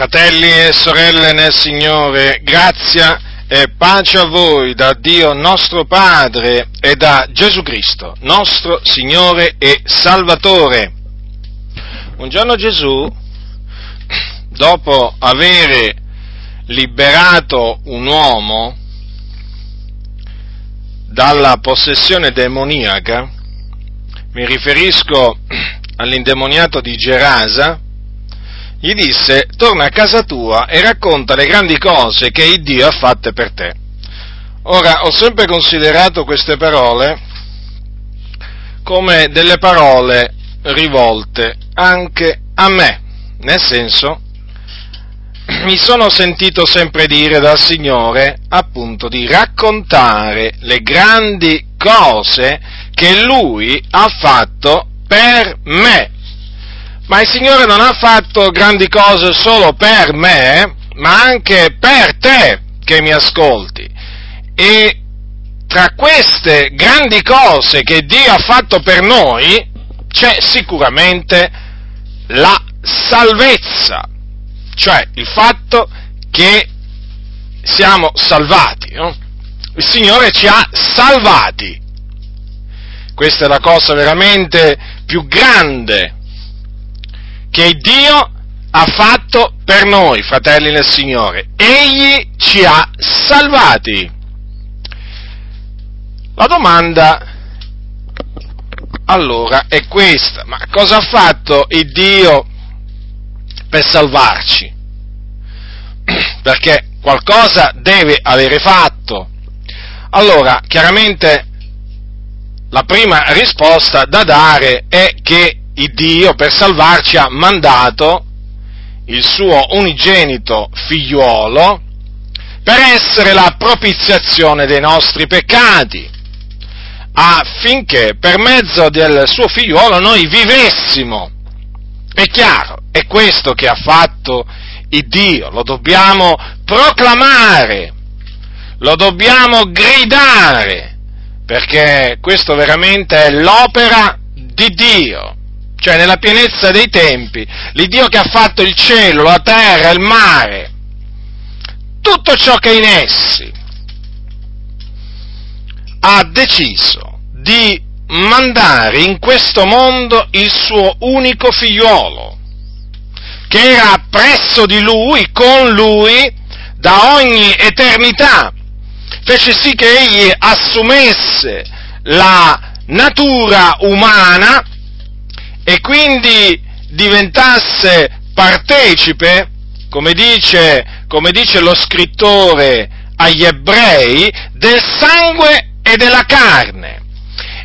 Fratelli e sorelle nel Signore, grazia e pace a voi da Dio nostro Padre e da Gesù Cristo, nostro Signore e Salvatore. Un giorno Gesù, dopo avere liberato un uomo dalla possessione demoniaca, mi riferisco all'indemoniato di Gerasa, gli disse, torna a casa tua e racconta le grandi cose che il Dio ha fatte per te. Ora, ho sempre considerato queste parole come delle parole rivolte anche a me, nel senso, mi sono sentito sempre dire dal Signore appunto di raccontare le grandi cose che Lui ha fatto per me, ma il Signore non ha fatto grandi cose solo per me, ma anche per te che mi ascolti. E tra queste grandi cose che Dio ha fatto per noi c'è sicuramente la salvezza, cioè il fatto che siamo salvati. No? Il Signore ci ha salvati. Questa è la cosa veramente più grande che Dio ha fatto per noi, fratelli nel Signore. Egli ci ha salvati. La domanda allora è questa, ma cosa ha fatto il Dio per salvarci? Perché qualcosa deve avere fatto. Allora, chiaramente la prima risposta da dare è che il Dio per salvarci ha mandato il suo unigenito figliuolo per essere la propiziazione dei nostri peccati, affinché per mezzo del suo figliuolo noi vivessimo. È chiaro, è questo che ha fatto il Dio, lo dobbiamo proclamare, lo dobbiamo gridare, perché questo veramente è l'opera di Dio cioè nella pienezza dei tempi, l'Iddio che ha fatto il cielo, la terra, il mare, tutto ciò che è in essi, ha deciso di mandare in questo mondo il suo unico figliuolo, che era presso di lui, con lui, da ogni eternità, fece sì che egli assumesse la natura umana e quindi diventasse partecipe, come dice, come dice lo scrittore agli ebrei, del sangue e della carne.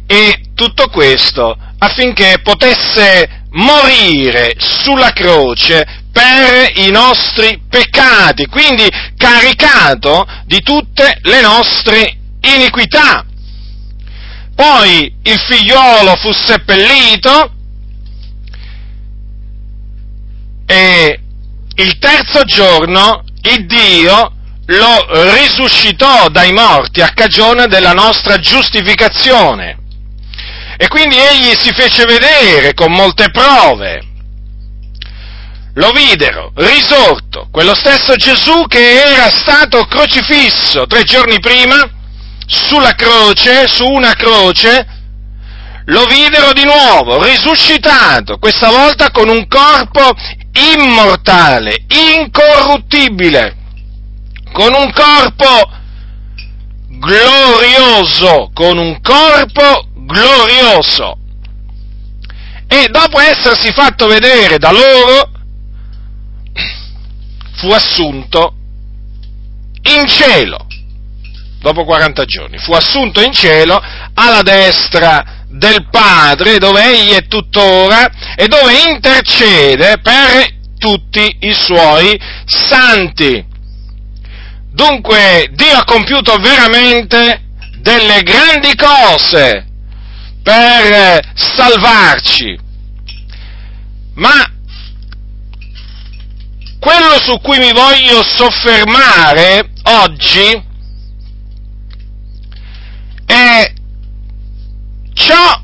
E tutto questo affinché potesse morire sulla croce per i nostri peccati, quindi caricato di tutte le nostre iniquità. Poi il figliolo fu seppellito, e il terzo giorno il Dio lo risuscitò dai morti a cagione della nostra giustificazione. E quindi egli si fece vedere con molte prove. Lo videro, risorto, quello stesso Gesù che era stato crocifisso tre giorni prima sulla croce, su una croce, lo videro di nuovo, risuscitato, questa volta con un corpo immortale, incorruttibile, con un corpo glorioso, con un corpo glorioso. E dopo essersi fatto vedere da loro, fu assunto in cielo, dopo 40 giorni, fu assunto in cielo alla destra del Padre, dove egli è tuttora e dove intercede per tutti i suoi santi. Dunque Dio ha compiuto veramente delle grandi cose per salvarci, ma quello su cui mi voglio soffermare oggi è ciò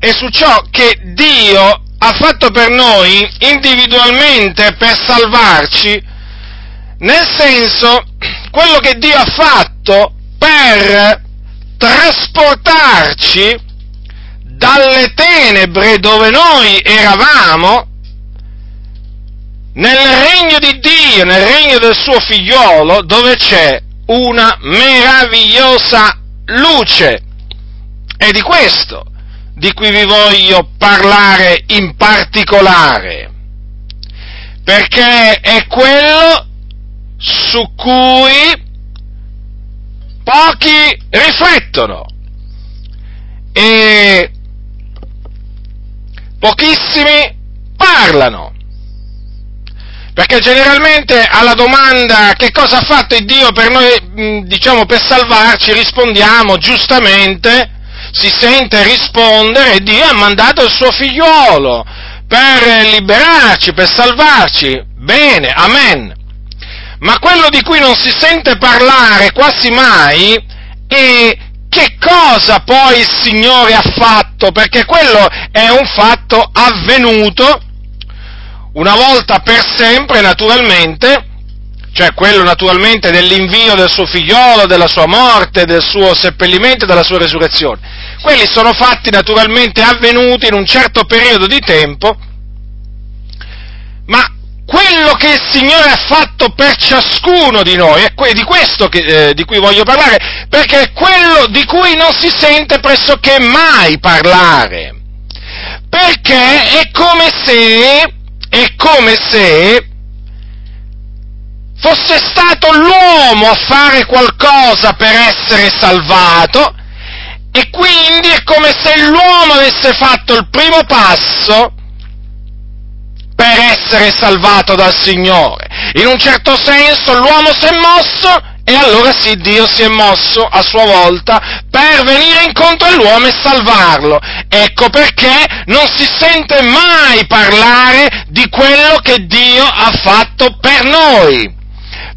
e su ciò che Dio ha fatto per noi individualmente per salvarci nel senso, quello che Dio ha fatto per trasportarci dalle tenebre dove noi eravamo nel regno di Dio, nel regno del suo figliolo, dove c'è una meravigliosa luce. È di questo di cui vi voglio parlare in particolare, perché è quello su cui pochi riflettono e pochissimi parlano. Perché generalmente alla domanda che cosa ha fatto Dio per noi, diciamo per salvarci, rispondiamo giustamente, si sente rispondere, Dio ha mandato il suo figliuolo per liberarci, per salvarci. Bene, amen. Ma quello di cui non si sente parlare quasi mai è che cosa poi il Signore ha fatto, perché quello è un fatto avvenuto una volta per sempre, naturalmente, cioè quello naturalmente dell'invio del suo figliolo, della sua morte, del suo seppellimento e della sua resurrezione. Quelli sono fatti naturalmente avvenuti in un certo periodo di tempo, ma quello che il Signore ha fatto per ciascuno di noi, è di questo che, eh, di cui voglio parlare, perché è quello di cui non si sente pressoché mai parlare. Perché è come se, è come se fosse stato l'uomo a fare qualcosa per essere salvato e quindi è come se l'uomo avesse fatto il primo passo per essere salvato dal Signore. In un certo senso l'uomo si è mosso e allora sì, Dio si è mosso a sua volta per venire incontro all'uomo e salvarlo. Ecco perché non si sente mai parlare di quello che Dio ha fatto per noi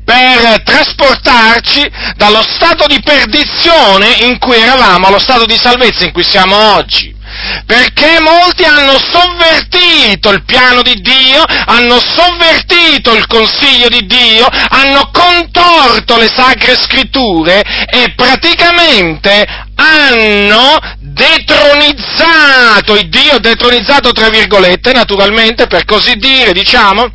per trasportarci dallo stato di perdizione in cui eravamo allo stato di salvezza in cui siamo oggi. Perché molti hanno sovvertito il piano di Dio, hanno sovvertito il consiglio di Dio, hanno contorto le sacre scritture e praticamente hanno detronizzato il Dio, detronizzato tra virgolette, naturalmente, per così dire, diciamo,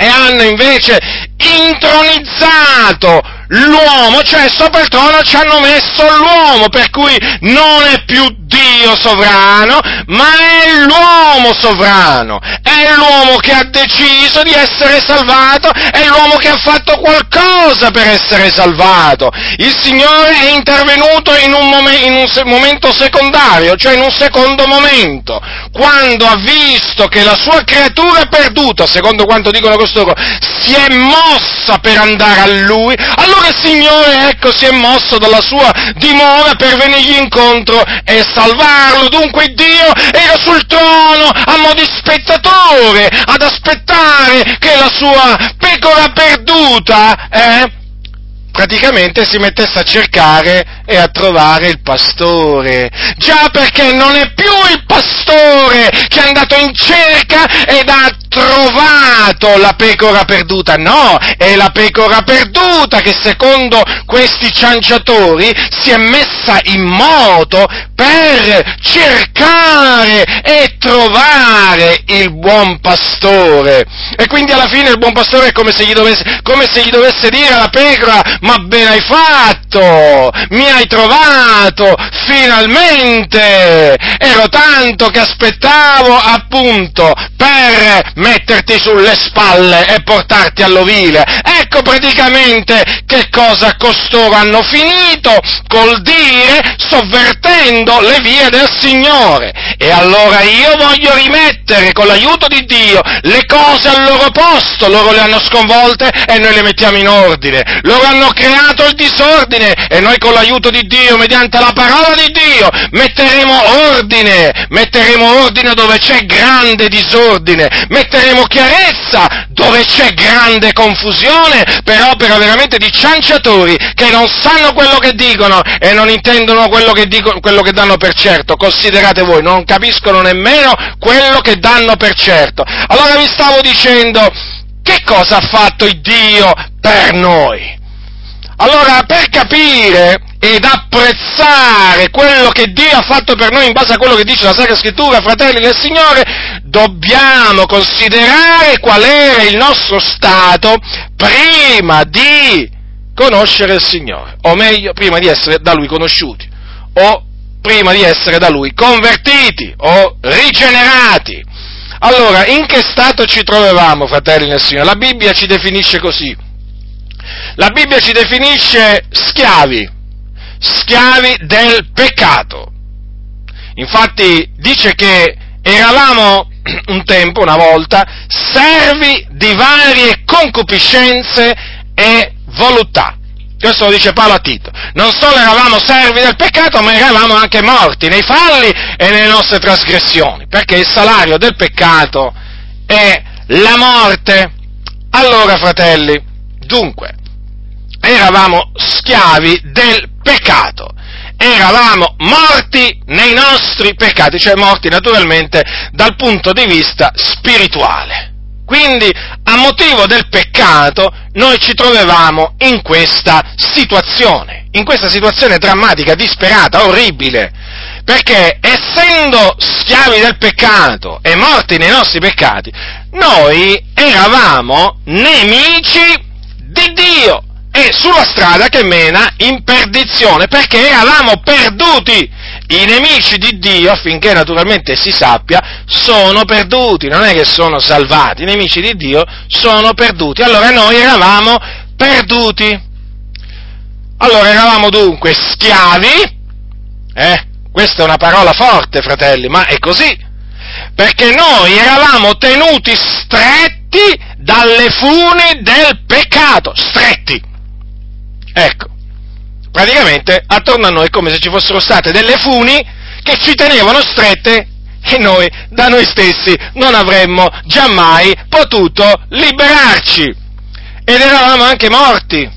e hanno invece intronizzato l'uomo, cioè sopra il trono ci hanno messo l'uomo, per cui non è più Dio sovrano, ma è l'uomo sovrano, è l'uomo che ha deciso di essere salvato, è l'uomo che ha fatto qualcosa per essere salvato. Il Signore è intervenuto in un, momen- in un se- momento secondario, cioè in un secondo momento, quando ha visto che la sua creatura perduta, secondo quanto dicono costoro, si è mossa per andare a Lui, allora il Signore, ecco, si è mosso dalla sua dimora per venirgli incontro e salvarlo. Dunque Dio era sul trono a mo' di spettatore, ad aspettare che la sua pecora perduta, eh, praticamente si mettesse a cercare e a trovare il pastore. Già perché non è più il pastore che è andato in cerca ed ha trovato la pecora perduta, no, è la pecora perduta che secondo questi cianciatori si è messa in moto per cercare e trovare il buon pastore. E quindi alla fine il buon pastore è come se gli dovesse, se gli dovesse dire alla pecora, ma bene hai fatto, mi hai trovato, finalmente, ero tanto che aspettavo appunto per metterti sulle spalle e portarti all'ovile. Ecco praticamente che cosa costoro hanno finito col dire sovvertendo le vie del Signore. E allora io voglio rimettere con l'aiuto di Dio le cose al loro posto, loro le hanno sconvolte e noi le mettiamo in ordine. Loro hanno creato il disordine e noi con l'aiuto di Dio, mediante la parola di Dio, metteremo ordine, metteremo ordine dove c'è grande disordine, metteremo chiarezza dove c'è grande confusione per opera veramente di cianciatori che non sanno quello che dicono e non intendono quello che, dicono, quello che danno per certo. Considerate voi, non capiscono nemmeno quello che danno per certo. Allora vi stavo dicendo, che cosa ha fatto il Dio per noi. Allora, per capire ed apprezzare quello che Dio ha fatto per noi in base a quello che dice la Sacra Scrittura, fratelli del Signore, dobbiamo considerare qual era il nostro stato prima di conoscere il Signore, o meglio, prima di essere da Lui conosciuti, o prima di essere da Lui convertiti o rigenerati. Allora, in che stato ci trovavamo, fratelli del Signore? La Bibbia ci definisce così. La Bibbia ci definisce schiavi, schiavi del peccato. Infatti dice che eravamo un tempo, una volta, servi di varie concupiscenze e voluttà. Questo lo dice Paolo a Tito. Non solo eravamo servi del peccato, ma eravamo anche morti nei falli e nelle nostre trasgressioni, perché il salario del peccato è la morte. Allora, fratelli, dunque, eravamo schiavi del peccato, eravamo morti nei nostri peccati, cioè morti naturalmente dal punto di vista spirituale. Quindi, a motivo del peccato, noi ci trovavamo in questa situazione, in questa situazione drammatica, disperata, orribile, perché essendo schiavi del peccato e morti nei nostri peccati, noi eravamo nemici di Dio e sulla strada che mena in perdizione, perché eravamo perduti. I nemici di Dio, affinché naturalmente si sappia, sono perduti, non è che sono salvati, i nemici di Dio sono perduti. Allora noi eravamo perduti. Allora eravamo dunque schiavi, eh? Questa è una parola forte, fratelli, ma è così. Perché noi eravamo tenuti stretti dalle funi del peccato, stretti. Ecco, praticamente attorno a noi è come se ci fossero state delle funi che ci tenevano strette e noi da noi stessi non avremmo giammai potuto liberarci. Ed eravamo anche morti,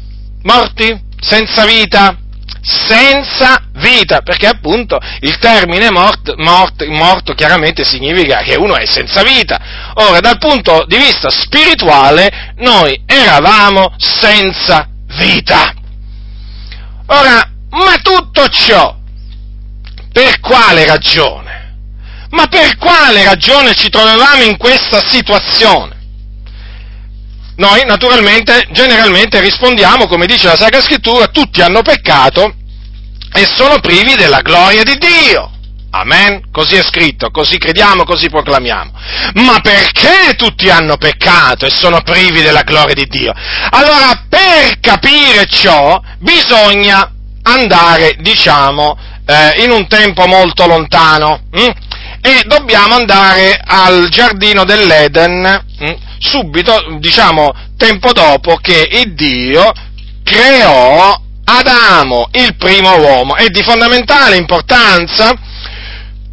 morti senza vita, senza vita, perché appunto il termine mort, mort, morto chiaramente significa che uno è senza vita. Ora, dal punto di vista spirituale, noi eravamo senza vita. Ora, ma tutto ciò, per quale ragione? Ma per quale ragione ci trovavamo in questa situazione? Noi naturalmente, generalmente rispondiamo, come dice la Sacra Scrittura, tutti hanno peccato e sono privi della gloria di Dio. Amen? Così è scritto, così crediamo, così proclamiamo. Ma perché tutti hanno peccato e sono privi della gloria di Dio? Allora, per capire ciò, bisogna andare, diciamo, eh, in un tempo molto lontano. Hm? E dobbiamo andare al giardino dell'Eden hm? subito, diciamo, tempo dopo che il Dio creò Adamo, il primo uomo. È di fondamentale importanza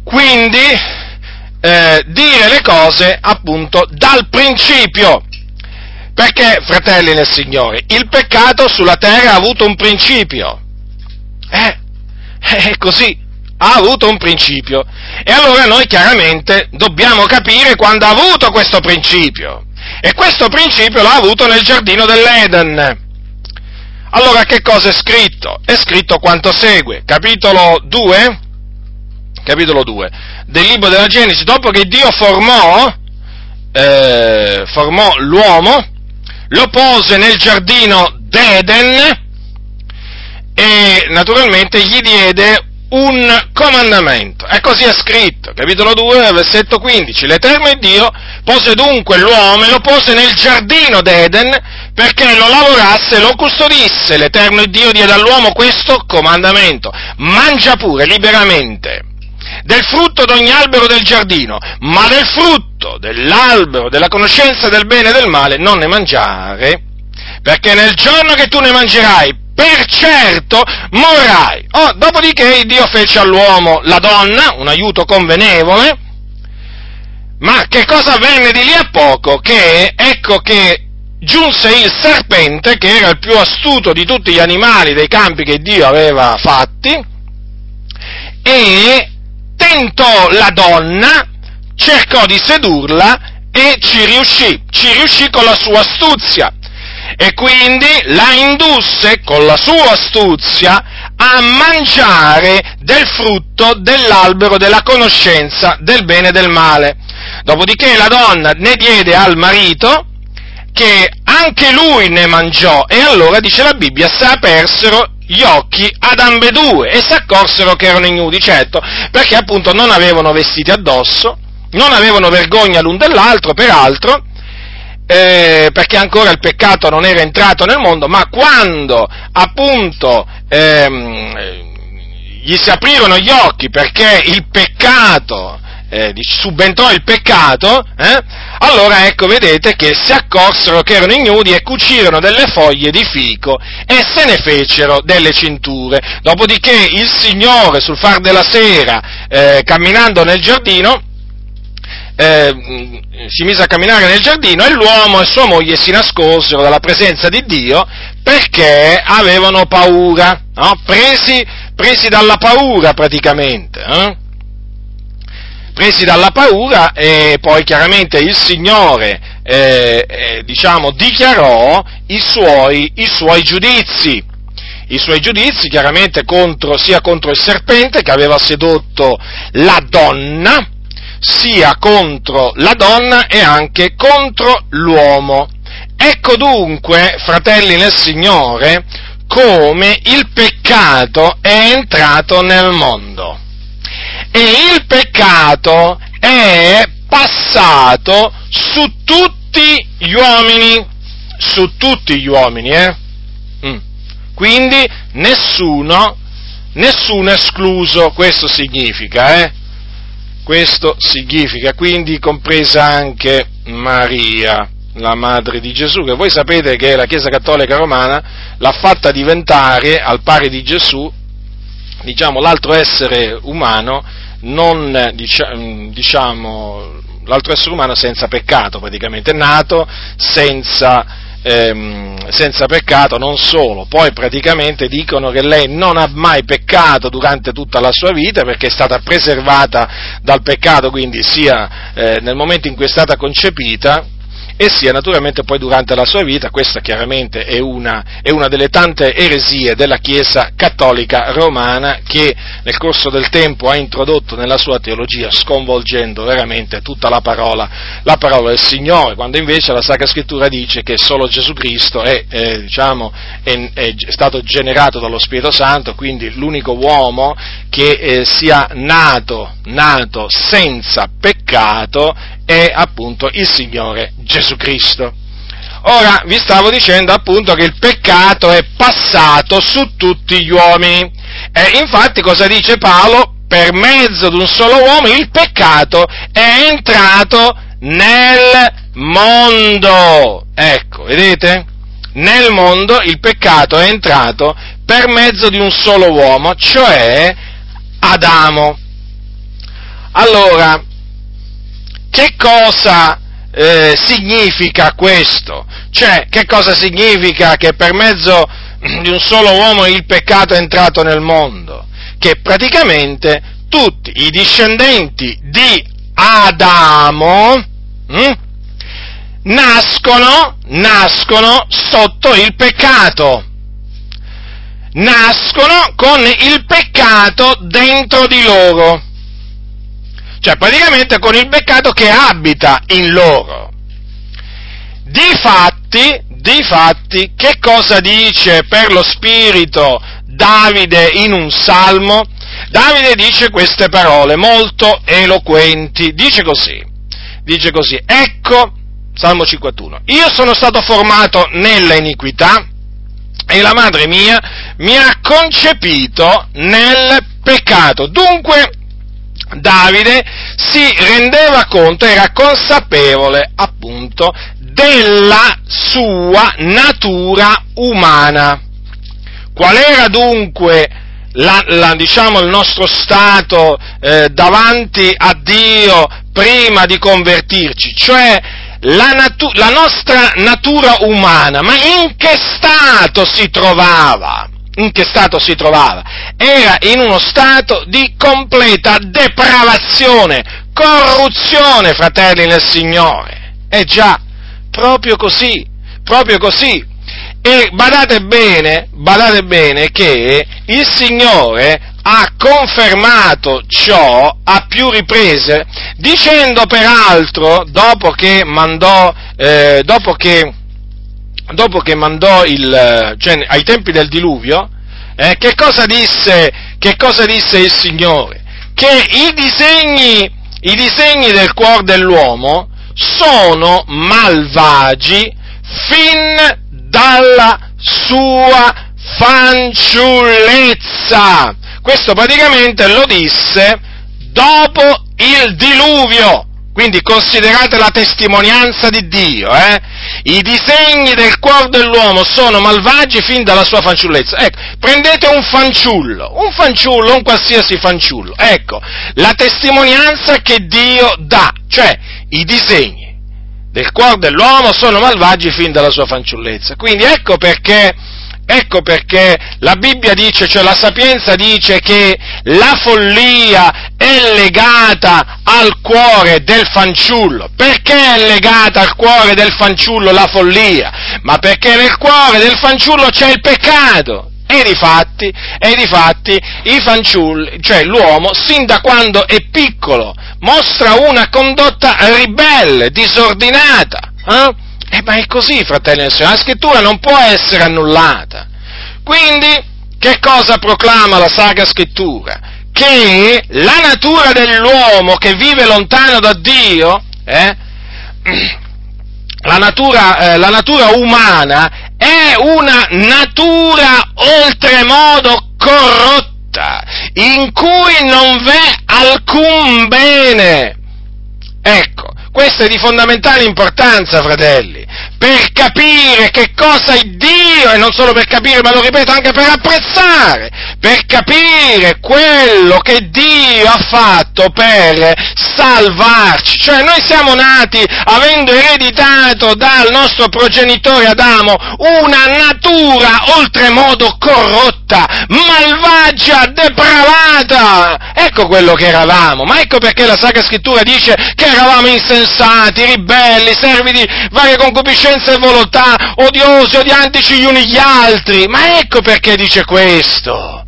quindi eh, dire le cose appunto dal principio. Perché, fratelli nel Signore, il peccato sulla terra ha avuto un principio. Eh, è così, ha avuto un principio. E allora noi chiaramente dobbiamo capire quando ha avuto questo principio. E questo principio l'ha avuto nel giardino dell'Eden. Allora che cosa è scritto? È scritto quanto segue, capitolo 2, capitolo 2, del libro della Genesi, dopo che Dio formò, eh, formò l'uomo, lo pose nel giardino d'Eden e naturalmente gli diede un comandamento. E così è scritto, capitolo 2, versetto 15. L'Eterno Dio pose dunque l'uomo e lo pose nel giardino d'Eden perché lo lavorasse e lo custodisse. L'Eterno Dio diede all'uomo questo comandamento. Mangia pure liberamente del frutto d'ogni albero del giardino, ma del frutto dell'albero della conoscenza del bene e del male non ne mangiare, perché nel giorno che tu ne mangerai, per certo morrai. Oh, dopodiché Dio fece all'uomo la donna, un aiuto convenevole, ma che cosa avvenne di lì a poco? Che ecco che giunse il serpente, che era il più astuto di tutti gli animali dei campi che Dio aveva fatti, e tentò la donna, cercò di sedurla e ci riuscì, ci riuscì con la sua astuzia. E quindi la indusse con la sua astuzia a mangiare del frutto dell'albero della conoscenza del bene e del male. Dopodiché la donna ne diede al marito che anche lui ne mangiò e allora dice la Bibbia si apersero gli occhi ad ambedue e si accorsero che erano ignudi, certo, perché appunto non avevano vestiti addosso, non avevano vergogna l'un dell'altro, peraltro, eh, perché ancora il peccato non era entrato nel mondo, ma quando appunto ehm, gli si aprirono gli occhi perché il peccato eh, subentrò il peccato, eh, allora ecco, vedete che si accorsero che erano ignudi e cucirono delle foglie di fico e se ne fecero delle cinture. Dopodiché il Signore, sul far della sera, eh, camminando nel giardino, eh, si mise a camminare nel giardino e l'uomo e sua moglie si nascosero dalla presenza di Dio perché avevano paura, no? presi, presi, dalla paura praticamente. Eh? presi dalla paura e poi chiaramente il Signore eh, eh, diciamo, dichiarò i suoi, i suoi giudizi i suoi giudizi chiaramente contro, sia contro il serpente che aveva sedotto la donna, sia contro la donna e anche contro l'uomo. Ecco dunque, fratelli nel Signore, come il peccato è entrato nel mondo e il peccato è passato su tutti gli uomini, su tutti gli uomini, eh? Mm. Quindi nessuno, nessuno escluso, questo significa, eh? Questo significa, quindi compresa anche Maria, la madre di Gesù, che voi sapete che la Chiesa Cattolica Romana l'ha fatta diventare, al pari di Gesù, diciamo, l'altro essere umano non, diciamo, l'altro essere umano senza peccato, praticamente, nato senza, ehm, senza peccato, non solo, poi praticamente dicono che lei non ha mai peccato durante tutta la sua vita perché è stata preservata dal peccato, quindi sia eh, nel momento in cui è stata concepita, e sia naturalmente poi durante la sua vita, questa chiaramente è una, è una, delle tante eresie della Chiesa cattolica romana che nel corso del tempo ha introdotto nella sua teologia, sconvolgendo veramente tutta la parola, la parola del Signore, quando invece la Sacra Scrittura dice che solo Gesù Cristo è, è, diciamo, è, è stato generato dallo Spirito Santo, quindi l'unico uomo che eh, sia nato, nato senza peccato è appunto il Signore Gesù Cristo. Ora vi stavo dicendo appunto che il peccato è passato su tutti gli uomini. E infatti cosa dice Paolo? Per mezzo di un solo uomo il peccato è entrato nel mondo. Ecco, vedete? Nel mondo il peccato è entrato per mezzo di un solo uomo, cioè Adamo. Allora, che cosa eh, significa questo? Cioè, che cosa significa che per mezzo di un solo uomo il peccato è entrato nel mondo? Che praticamente tutti i discendenti di Adamo hm, nascono, nascono sotto il peccato. Nascono con il peccato dentro di loro cioè praticamente con il peccato che abita in loro. Difatti, difatti, che cosa dice per lo Spirito Davide in un salmo? Davide dice queste parole molto eloquenti, dice così, dice così, ecco, Salmo 51, io sono stato formato nella iniquità e la madre mia mi ha concepito nel peccato. Dunque, Davide si rendeva conto, era consapevole appunto della sua natura umana. Qual era dunque la, la, diciamo, il nostro stato eh, davanti a Dio prima di convertirci? Cioè la, natu- la nostra natura umana, ma in che stato si trovava? In che stato si trovava? Era in uno stato di completa depravazione, corruzione, fratelli nel Signore. Eh già, proprio così, proprio così. E badate bene, badate bene che il Signore ha confermato ciò a più riprese, dicendo peraltro, dopo che mandò, eh, dopo che, dopo che mandò il, cioè ai tempi del diluvio, eh, che, cosa disse, che cosa disse il Signore? Che i disegni, i disegni del cuore dell'uomo sono malvagi fin dalla sua fanciullezza. Questo praticamente lo disse dopo il diluvio. Quindi considerate la testimonianza di Dio, eh? I disegni del cuore dell'uomo sono malvagi fin dalla sua fanciullezza. Ecco, prendete un fanciullo, un fanciullo, un qualsiasi fanciullo. Ecco, la testimonianza che Dio dà, cioè i disegni del cuore dell'uomo sono malvagi fin dalla sua fanciullezza. Quindi ecco perché Ecco perché la Bibbia dice, cioè la sapienza dice che la follia è legata al cuore del fanciullo. Perché è legata al cuore del fanciullo la follia? Ma perché nel cuore del fanciullo c'è il peccato. E di fatti, e di fatti, i fanciulli, cioè l'uomo, sin da quando è piccolo, mostra una condotta ribelle, disordinata. Eh? Eh, ma è così, fratelli e sorelle, la scrittura non può essere annullata. Quindi, che cosa proclama la Sacra Scrittura? Che la natura dell'uomo che vive lontano da Dio, eh, la, natura, eh, la natura umana è una natura oltremodo corrotta, in cui non v'è alcun bene. Ecco, questo è di fondamentale importanza, fratelli, per capire che cosa è Dio, e non solo per capire, ma lo ripeto anche per apprezzare, per capire quello che Dio ha fatto per salvarci. Cioè noi siamo nati avendo ereditato dal nostro progenitore Adamo una natura oltremodo corrotta, malvagia, depravata. Ecco quello che eravamo, ma ecco perché la Sacra Scrittura dice che eravamo insensati ribelli, servi di varie concupiscenze e volontà, odiosi, odiantici gli uni gli altri. Ma ecco perché dice questo.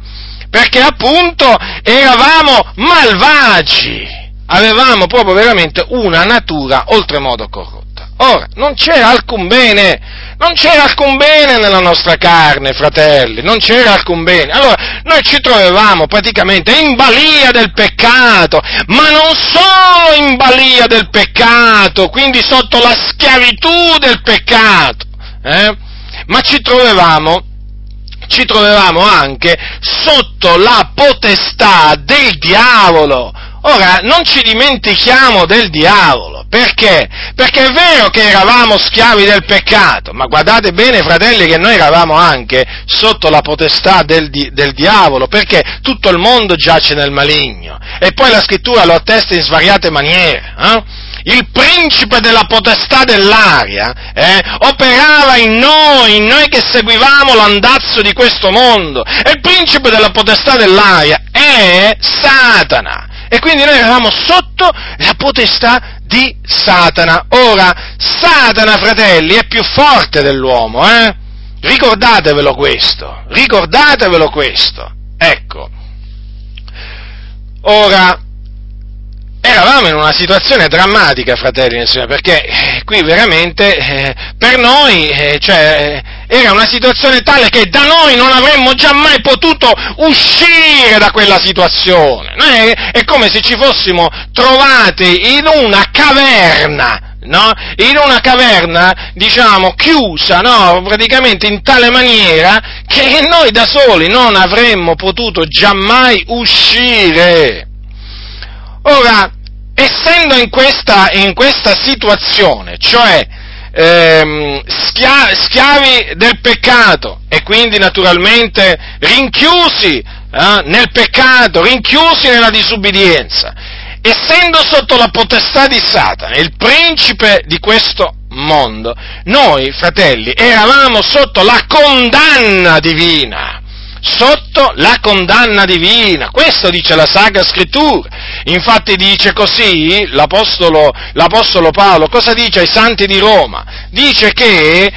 Perché appunto eravamo malvagi, avevamo proprio veramente una natura oltremodo corrotta. Ora, non c'era alcun bene, non c'era alcun bene nella nostra carne, fratelli, non c'era alcun bene. Allora, noi ci trovavamo praticamente in balia del peccato, ma non solo in balia del peccato, quindi sotto la schiavitù del peccato, eh? ma ci trovavamo ci trovavamo anche sotto la potestà del diavolo. Ora, non ci dimentichiamo del diavolo, perché? Perché è vero che eravamo schiavi del peccato, ma guardate bene, fratelli, che noi eravamo anche sotto la potestà del, del diavolo, perché tutto il mondo giace nel maligno, e poi la scrittura lo attesta in svariate maniere. Eh? il principe della potestà dell'aria eh, operava in noi, in noi che seguivamo l'andazzo di questo mondo. E il principe della potestà dell'aria è Satana. E quindi noi eravamo sotto la potestà di Satana. Ora, Satana, fratelli, è più forte dell'uomo, eh? Ricordatevelo questo, ricordatevelo questo. Ecco. Ora, eravamo in una situazione drammatica, fratelli e sorelle, perché eh, qui veramente eh, per noi eh, cioè, era una situazione tale che da noi non avremmo già mai potuto uscire da quella situazione. Noi è, come se ci fossimo trovati in una caverna. No? In una caverna, diciamo, chiusa, no? praticamente in tale maniera che noi da soli non avremmo potuto giammai uscire. Ora, essendo in questa, in questa situazione, cioè ehm, schia- schiavi del peccato e quindi naturalmente rinchiusi eh, nel peccato, rinchiusi nella disubbidienza, essendo sotto la potestà di Satana, il principe di questo mondo, noi, fratelli, eravamo sotto la condanna divina sotto la condanna divina. Questo dice la Sacra Scrittura. Infatti dice così l'Apostolo, l'Apostolo Paolo, cosa dice ai santi di Roma? Dice che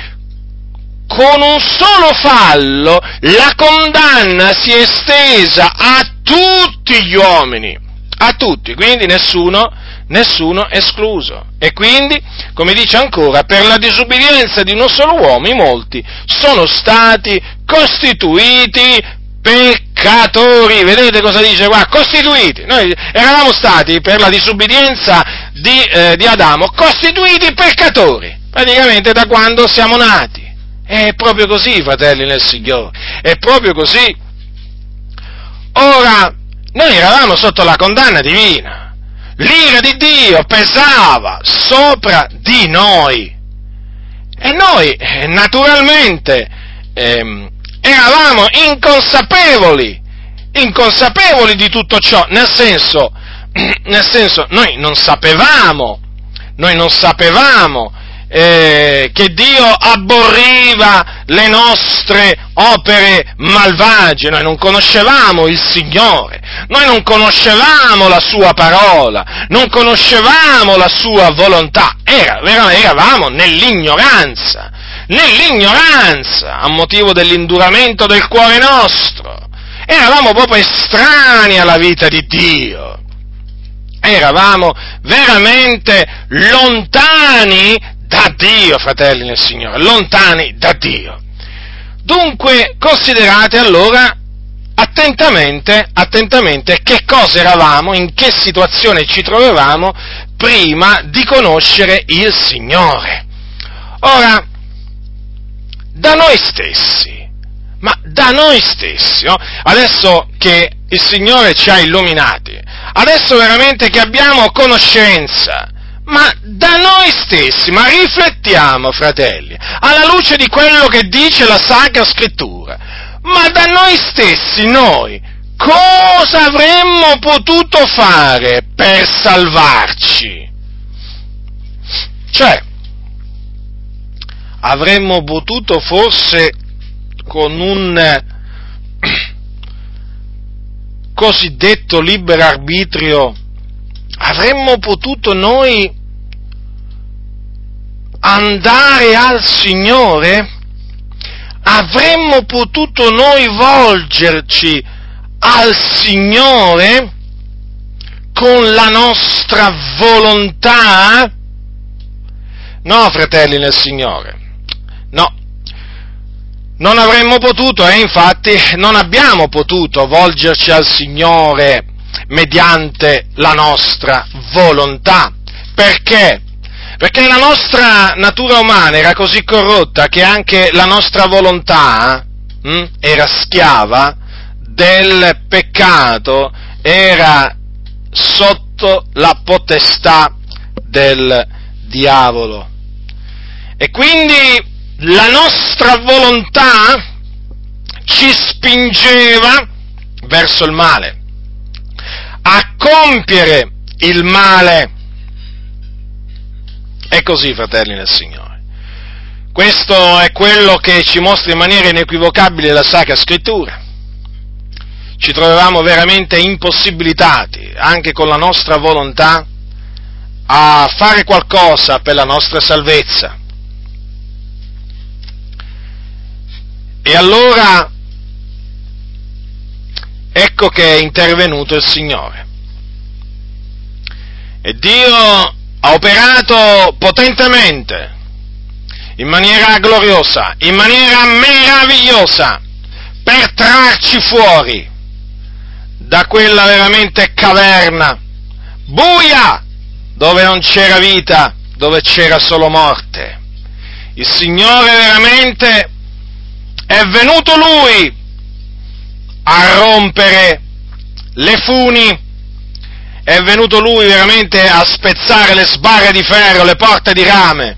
con un solo fallo la condanna si è estesa a tutti gli uomini, a tutti, quindi nessuno, nessuno escluso. E quindi, come dice ancora, per la disubbidienza di uno solo uomo i molti sono stati costituiti peccatori. Vedete cosa dice qua? Costituiti. Noi eravamo stati per la disubbidienza di, eh, di Adamo costituiti peccatori, praticamente da quando siamo nati. È proprio così, fratelli nel Signore. È proprio così. Ora, noi eravamo sotto la condanna divina l'ira di Dio pesava sopra di noi. E noi, eh, naturalmente, ehm, eravamo inconsapevoli, inconsapevoli di tutto ciò, nel senso, nel senso, noi non sapevamo, noi non sapevamo eh, che Dio abborriva le nostre opere malvagie, noi non conoscevamo il Signore, noi non conoscevamo la Sua parola, non conoscevamo la Sua volontà, Era, eravamo nell'ignoranza, nell'ignoranza a motivo dell'induramento del cuore nostro, eravamo proprio estranei alla vita di Dio. Eravamo veramente lontani da Dio, fratelli nel Signore, lontani da Dio. Dunque, considerate allora attentamente, attentamente che cosa eravamo, in che situazione ci trovavamo prima di conoscere il Signore. Ora, da noi stessi, ma da noi stessi, no? adesso che il Signore ci ha illuminati, adesso veramente che abbiamo conoscenza, ma da noi stessi, ma riflettiamo, fratelli, alla luce di quello che dice la Sacra Scrittura, ma da noi stessi noi cosa avremmo potuto fare per salvarci? Cioè, avremmo potuto forse con un cosiddetto libero arbitrio, avremmo potuto noi andare al Signore? Avremmo potuto noi volgerci al Signore con la nostra volontà? No, fratelli nel Signore, no. Non avremmo potuto e infatti non abbiamo potuto volgerci al Signore mediante la nostra volontà. Perché? Perché la nostra natura umana era così corrotta che anche la nostra volontà hm, era schiava del peccato, era sotto la potestà del diavolo. E quindi la nostra volontà ci spingeva verso il male, a compiere il male. È così, fratelli nel Signore. Questo è quello che ci mostra in maniera inequivocabile la Sacra Scrittura. Ci trovavamo veramente impossibilitati, anche con la nostra volontà, a fare qualcosa per la nostra salvezza. E allora ecco che è intervenuto il Signore. E Dio ha operato potentemente, in maniera gloriosa, in maniera meravigliosa, per trarci fuori da quella veramente caverna, buia, dove non c'era vita, dove c'era solo morte. Il Signore veramente è venuto Lui a rompere le funi è venuto lui veramente a spezzare le sbarre di ferro, le porte di rame,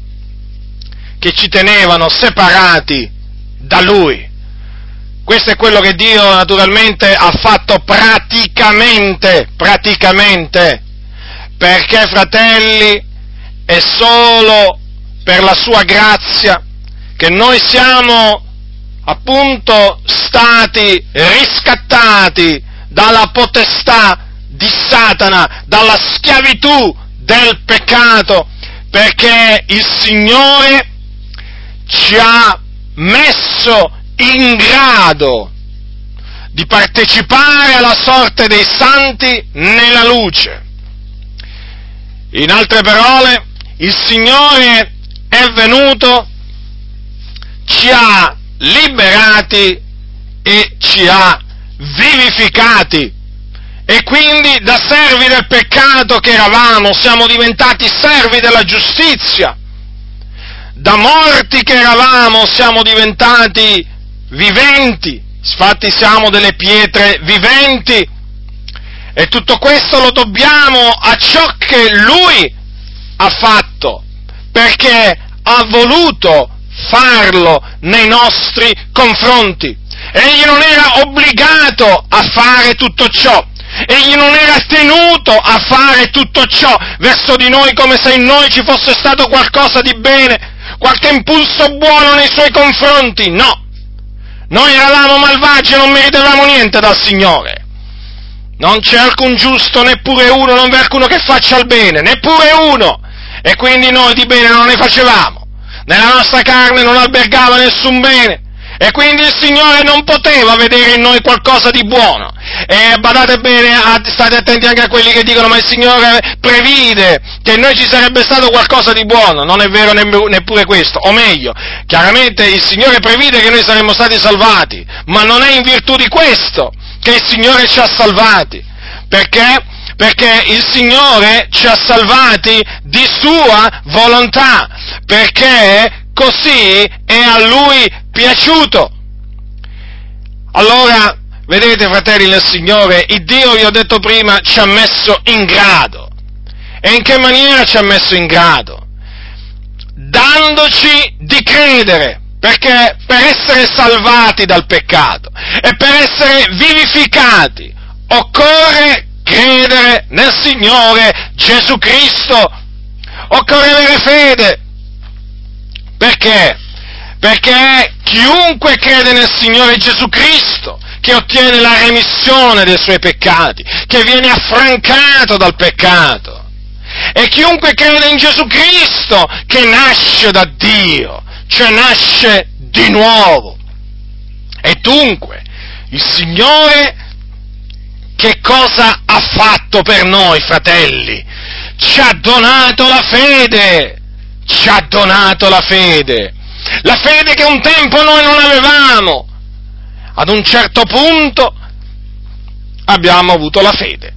che ci tenevano separati da lui. Questo è quello che Dio naturalmente ha fatto praticamente, praticamente, perché fratelli, è solo per la sua grazia che noi siamo appunto stati riscattati dalla potestà di Satana, dalla schiavitù del peccato, perché il Signore ci ha messo in grado di partecipare alla sorte dei santi nella luce. In altre parole, il Signore è venuto, ci ha liberati e ci ha vivificati. E quindi da servi del peccato che eravamo siamo diventati servi della giustizia. Da morti che eravamo siamo diventati viventi. Infatti siamo delle pietre viventi. E tutto questo lo dobbiamo a ciò che Lui ha fatto, perché ha voluto farlo nei nostri confronti. Egli non era obbligato a fare tutto ciò, egli non era tenuto a fare tutto ciò verso di noi come se in noi ci fosse stato qualcosa di bene, qualche impulso buono nei suoi confronti, no. Noi eravamo malvagi e non meritavamo niente dal Signore. Non c'è alcun giusto, neppure uno, non v'è alcuno che faccia il bene, neppure uno. E quindi noi di bene non ne facevamo. Nella nostra carne non albergava nessun bene. E quindi il Signore non poteva vedere in noi qualcosa di buono. E badate bene, state attenti anche a quelli che dicono ma il Signore previde che in noi ci sarebbe stato qualcosa di buono. Non è vero neppure questo. O meglio, chiaramente il Signore previde che noi saremmo stati salvati, ma non è in virtù di questo che il Signore ci ha salvati. Perché? Perché il Signore ci ha salvati di sua volontà, perché così è a Lui piaciuto. Allora, vedete fratelli nel Signore, il Dio, vi ho detto prima, ci ha messo in grado. E in che maniera ci ha messo in grado? Dandoci di credere, perché per essere salvati dal peccato e per essere vivificati occorre credere nel Signore Gesù Cristo, occorre avere fede. Perché? Perché chiunque crede nel Signore Gesù Cristo, che ottiene la remissione dei suoi peccati, che viene affrancato dal peccato, e chiunque crede in Gesù Cristo, che nasce da Dio, cioè nasce di nuovo. E dunque, il Signore che cosa ha fatto per noi, fratelli? Ci ha donato la fede, ci ha donato la fede, la fede che un tempo noi non avevamo. Ad un certo punto abbiamo avuto la fede,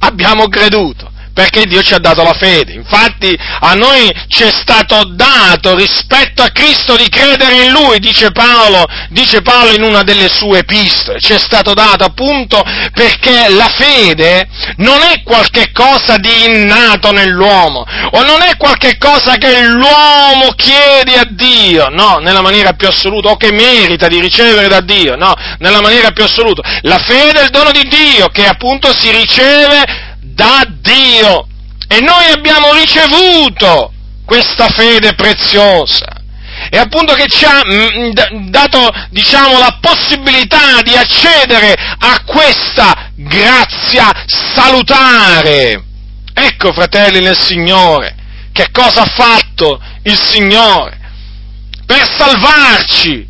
abbiamo creduto perché Dio ci ha dato la fede. Infatti a noi ci è stato dato rispetto a Cristo di credere in Lui, dice Paolo, dice Paolo in una delle sue epistole. Ci è stato dato appunto perché la fede non è qualche cosa di innato nell'uomo, o non è qualche cosa che l'uomo chiede a Dio, no, nella maniera più assoluta, o che merita di ricevere da Dio, no, nella maniera più assoluta. La fede è il dono di Dio che appunto si riceve da Dio e noi abbiamo ricevuto questa fede preziosa e appunto che ci ha mm, dato, diciamo, la possibilità di accedere a questa grazia salutare. Ecco, fratelli nel Signore, che cosa ha fatto il Signore per salvarci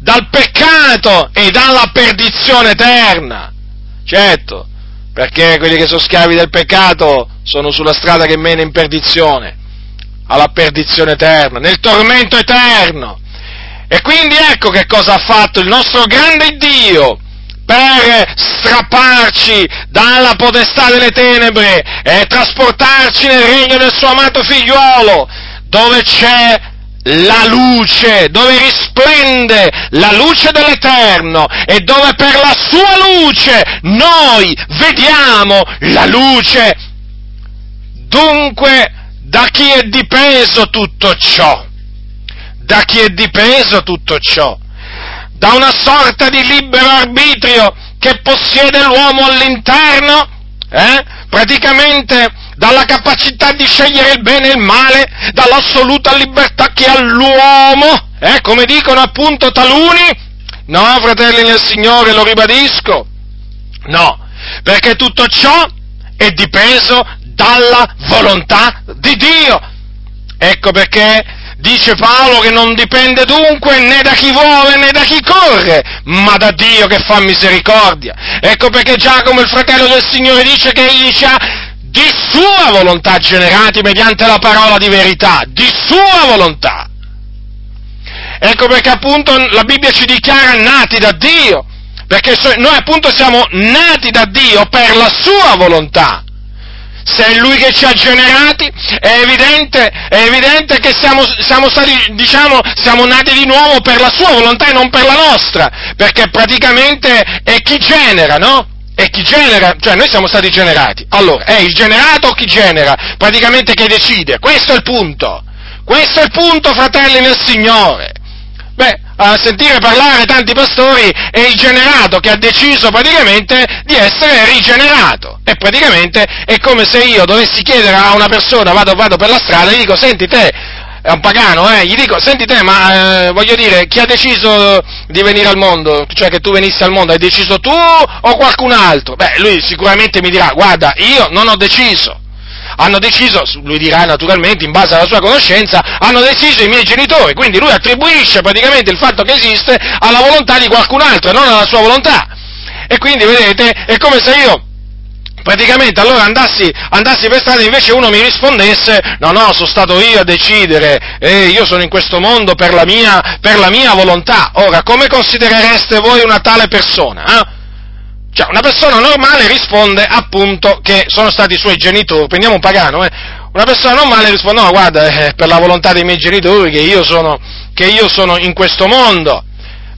dal peccato e dalla perdizione eterna. Certo, perché quelli che sono schiavi del peccato sono sulla strada che mena in perdizione, alla perdizione eterna, nel tormento eterno. E quindi ecco che cosa ha fatto il nostro grande Dio per strapparci dalla potestà delle tenebre e trasportarci nel regno del suo amato figliuolo, dove c'è la luce, dove risplende la luce dell'Eterno e dove per la sua luce noi vediamo la luce. Dunque, da chi è dipeso tutto ciò? Da chi è dipeso tutto ciò? Da una sorta di libero arbitrio che possiede l'uomo all'interno? Eh? Praticamente dalla capacità di scegliere il bene e il male, dall'assoluta libertà che ha l'uomo, eh, come dicono appunto taluni? No, fratelli nel Signore, lo ribadisco. No, perché tutto ciò è dipeso dalla volontà di Dio. Ecco perché dice Paolo che non dipende dunque né da chi vuole né da chi corre, ma da Dio che fa misericordia. Ecco perché Giacomo, il fratello del Signore, dice che egli ci ha di sua volontà generati mediante la parola di verità, di sua volontà. Ecco perché appunto la Bibbia ci dichiara nati da Dio, perché noi appunto siamo nati da Dio per la sua volontà. Se è Lui che ci ha generati, è evidente, è evidente che siamo, siamo, stati, diciamo, siamo nati di nuovo per la sua volontà e non per la nostra, perché praticamente è chi genera, no? E chi genera, cioè noi siamo stati generati. Allora, è il generato o chi genera? Praticamente che decide. Questo è il punto. Questo è il punto, fratelli nel Signore. Beh, a sentire parlare tanti pastori è il generato che ha deciso praticamente di essere rigenerato. E praticamente è come se io dovessi chiedere a una persona, vado, vado per la strada e gli dico, senti te, è un pagano, eh, gli dico, senti te, ma eh, voglio dire, chi ha deciso di venire al mondo, cioè che tu venissi al mondo, hai deciso tu o qualcun altro? Beh, lui sicuramente mi dirà, guarda, io non ho deciso. Hanno deciso, lui dirà naturalmente, in base alla sua conoscenza, hanno deciso i miei genitori, quindi lui attribuisce praticamente il fatto che esiste alla volontà di qualcun altro e non alla sua volontà. E quindi, vedete, è come se io praticamente allora andassi, andassi, per strada e invece uno mi rispondesse no no sono stato io a decidere eh, io sono in questo mondo per la, mia, per la mia volontà ora come considerereste voi una tale persona? Eh? Cioè, una persona normale risponde appunto che sono stati i suoi genitori, prendiamo un pagano, eh? Una persona normale risponde, no, guarda, è eh, per la volontà dei miei genitori che io sono, che io sono in questo mondo.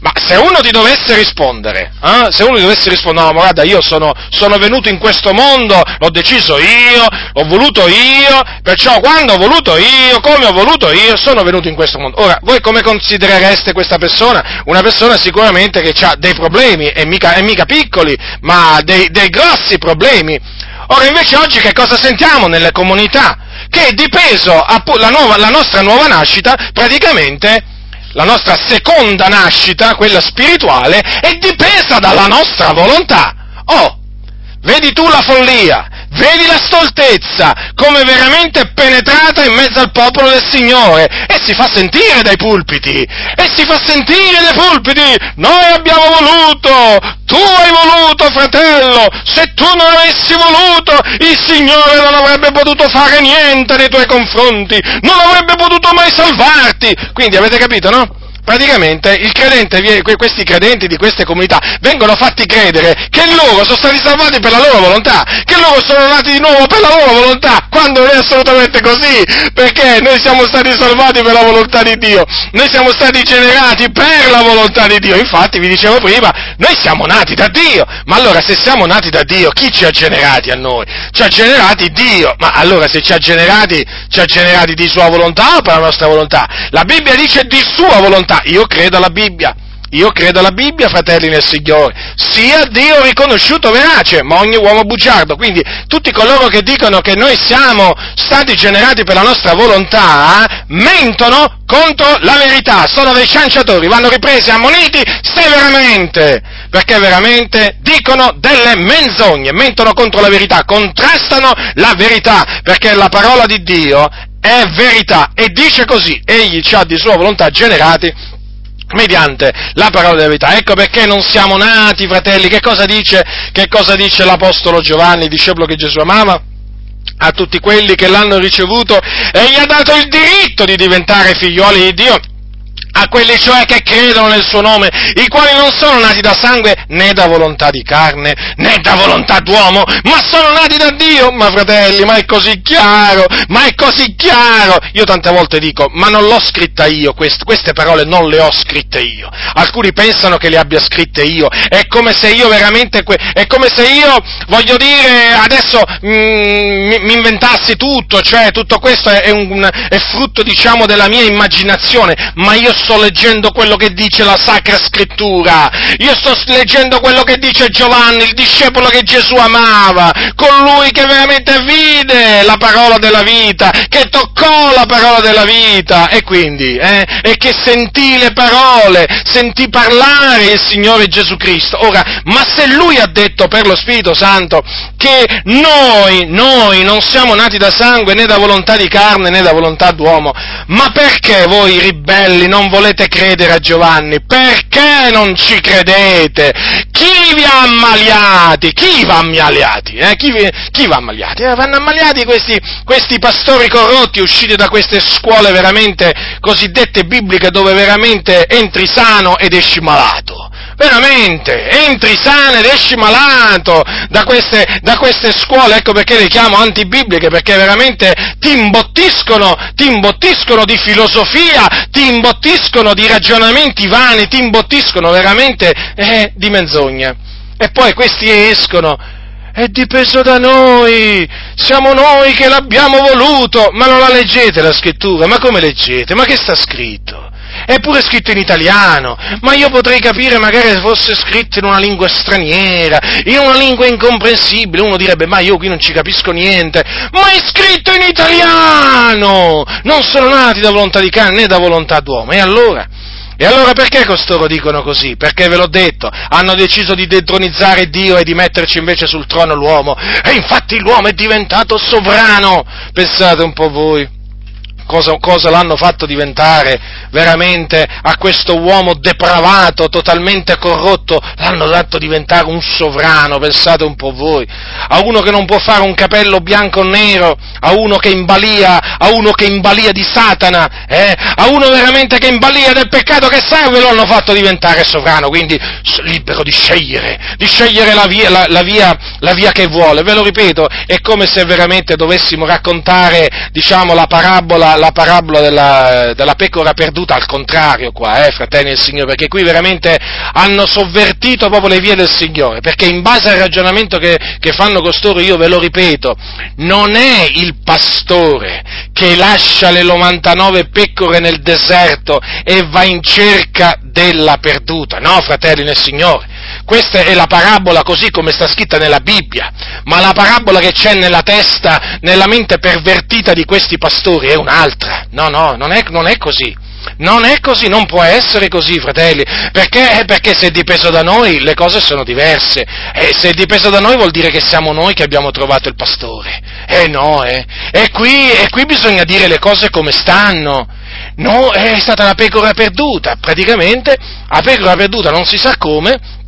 Ma se uno ti dovesse rispondere, eh, se uno ti dovesse rispondere, no, ma guarda, io sono, sono, venuto in questo mondo, l'ho deciso io, ho voluto io, perciò quando ho voluto io, come ho voluto io, sono venuto in questo mondo. Ora, voi come considerereste questa persona? Una persona sicuramente che ha dei problemi, e mica, e mica piccoli, ma dei, dei grossi problemi. Ora invece oggi che cosa sentiamo nelle comunità? Che è dipeso la, nuova, la nostra nuova nascita praticamente la nostra seconda nascita, quella spirituale, è dipesa dalla nostra volontà. Oh, vedi tu la follia, vedi la stoltezza, come veramente è penetrata in mezzo al popolo del Signore, e si fa sentire dai pulpiti, e si fa sentire dai pulpiti, noi abbiamo voluto, tu hai voluto, fratello, se tu non avessi voluto, il Signore non avrebbe potuto fare niente nei tuoi confronti, non avrebbe potuto mai salvarti. Quindi avete capito, no? Praticamente credente, questi credenti di queste comunità vengono fatti credere che loro sono stati salvati per la loro volontà, che loro sono nati di nuovo per la loro volontà, quando non è assolutamente così, perché noi siamo stati salvati per la volontà di Dio, noi siamo stati generati per la volontà di Dio, infatti vi dicevo prima, noi siamo nati da Dio, ma allora se siamo nati da Dio, chi ci ha generati a noi? Ci ha generati Dio, ma allora se ci ha generati, ci ha generati di sua volontà o per la nostra volontà? La Bibbia dice di sua volontà volontà. Io credo alla Bibbia. Io credo alla Bibbia, fratelli nel Signore, sia Dio riconosciuto verace, ma ogni uomo bugiardo. Quindi tutti coloro che dicono che noi siamo stati generati per la nostra volontà, mentono contro la verità, sono dei cianciatori, vanno ripresi e ammoniti severamente, perché veramente dicono delle menzogne, mentono contro la verità, contrastano la verità, perché la parola di Dio è verità e dice così, egli ci ha di sua volontà generati mediante la parola della verità. Ecco perché non siamo nati, fratelli, che cosa dice, che cosa dice l'Apostolo Giovanni, discepolo che Gesù amava? A tutti quelli che l'hanno ricevuto e gli ha dato il diritto di diventare figlioli di Dio, a quelli cioè che credono nel suo nome, i quali non sono nati da sangue né da volontà di carne né da volontà d'uomo, ma sono nati da Dio. Ma fratelli, ma è così chiaro, ma è così chiaro. Io tante volte dico, ma non l'ho scritta io, queste, queste parole non le ho scritte io. Alcuni pensano che le abbia scritte io, è come se io veramente, è come se io, voglio dire, adesso mm, mi, mi, inventassi tutto, cioè tutto questo è, un, è frutto, diciamo, della mia immaginazione, ma io sto leggendo quello che dice la Sacra Scrittura, io sto leggendo quello che dice Giovanni, il discepolo che Gesù amava, colui che veramente vide la parola della vita, che toccò la parola della vita e quindi, eh, e che sentì le parole, sentì parlare il Signore Gesù Cristo. Ora, ma se lui ha detto per lo Spirito Santo che noi, noi non siamo nati da sangue né da volontà di carne né da volontà d'uomo, ma perché voi ribelli non volete credere a Giovanni? Perché non ci credete? Chi vi ha ammaliati? Chi va ammaliati? Eh? Chi, vi, chi va ammaliati? Eh, vanno ammaliati questi, questi pastori corrotti usciti da queste scuole veramente cosiddette bibliche dove veramente entri sano ed esci malato veramente, entri sano ed esci malato da queste, da queste scuole, ecco perché le chiamo antibibliche, perché veramente ti imbottiscono, ti imbottiscono di filosofia, ti imbottiscono di ragionamenti vani, ti imbottiscono veramente eh, di menzogna. E poi questi escono, è dipeso da noi, siamo noi che l'abbiamo voluto, ma non la leggete la scrittura, ma come leggete? Ma che sta scritto? È pure scritto in italiano, ma io potrei capire magari se fosse scritto in una lingua straniera, in una lingua incomprensibile, uno direbbe ma io qui non ci capisco niente, ma è scritto in italiano! Non sono nati da volontà di cane né da volontà d'uomo, e allora? E allora perché costoro dicono così? Perché ve l'ho detto, hanno deciso di detronizzare Dio e di metterci invece sul trono l'uomo, e infatti l'uomo è diventato sovrano, pensate un po' voi cosa, cosa l'hanno fatto diventare veramente a questo uomo depravato, totalmente corrotto, l'hanno fatto diventare un sovrano, pensate un po' voi, a uno che non può fare un capello bianco o nero, a uno che imbalia, a uno che imbalia di Satana, eh? a uno veramente che imbalia del peccato che serve, lo hanno fatto diventare sovrano, quindi libero di scegliere, di scegliere la via, la, la via, la via che vuole, ve lo ripeto, è come se veramente dovessimo raccontare, diciamo, la parabola, la parabola della, della, pecora perduta al contrario qua, eh, fratelli del Signore, perché qui veramente hanno sovvertito proprio le vie del Signore, perché in base al ragionamento che, che fanno costoro, io ve lo ripeto, non è il pastore che lascia le 99 pecore nel deserto e va in cerca della perduta, no, fratelli nel Signore, questa è la parabola così come sta scritta nella Bibbia, ma la parabola che c'è nella testa, nella mente pervertita di questi pastori è un'altra. No, no, non è, non è così. Non è così, non può essere così, fratelli, perché, eh, perché se è dipeso da noi le cose sono diverse, e se è dipeso da noi vuol dire che siamo noi che abbiamo trovato il pastore. Eh no, eh. E qui, e qui bisogna dire le cose come stanno. No, è stata la pecora perduta, praticamente, la pecora perduta non si sa come,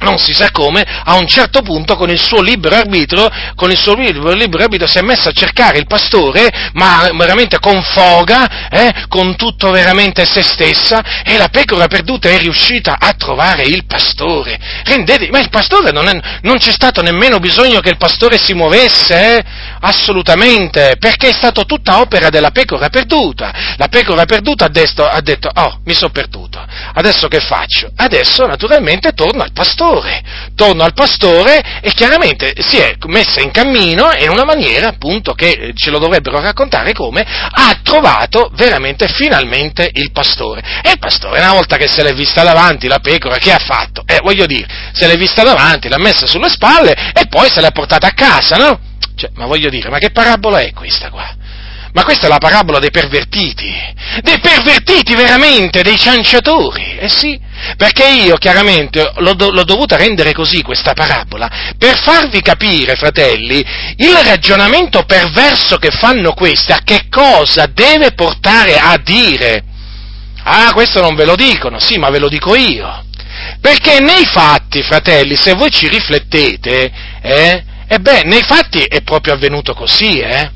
non si sa come, a un certo punto con il suo libero arbitro, con il suo libero, libero arbitro si è messo a cercare il pastore, ma veramente con foga, eh, con tutto veramente se stessa, e la pecora perduta è riuscita a trovare il pastore. Rendete, ma il pastore non, è, non c'è stato nemmeno bisogno che il pastore si muovesse, eh? assolutamente, perché è stata tutta opera della pecora perduta. La pecora perduta ha detto, ha detto oh, mi sono perduto, adesso che faccio? Adesso naturalmente torno al pastore pastore, torno al pastore e chiaramente si è messa in cammino in una maniera appunto che ce lo dovrebbero raccontare come ha trovato veramente finalmente il pastore. E il pastore una volta che se l'è vista davanti la pecora che ha fatto? Eh, voglio dire, se l'è vista davanti, l'ha messa sulle spalle e poi se l'è portata a casa, no? Cioè, ma voglio dire, ma che parabola è questa qua? Ma questa è la parabola dei pervertiti, dei pervertiti veramente, dei cianciatori, eh sì, perché io chiaramente l'ho, l'ho, dovuta rendere così questa parabola per farvi capire, fratelli, il ragionamento perverso che fanno questi, a che cosa deve portare a dire. Ah, questo non ve lo dicono, sì, ma ve lo dico io. Perché nei fatti, fratelli, se voi ci riflettete, eh, e beh, nei fatti è proprio avvenuto così, eh?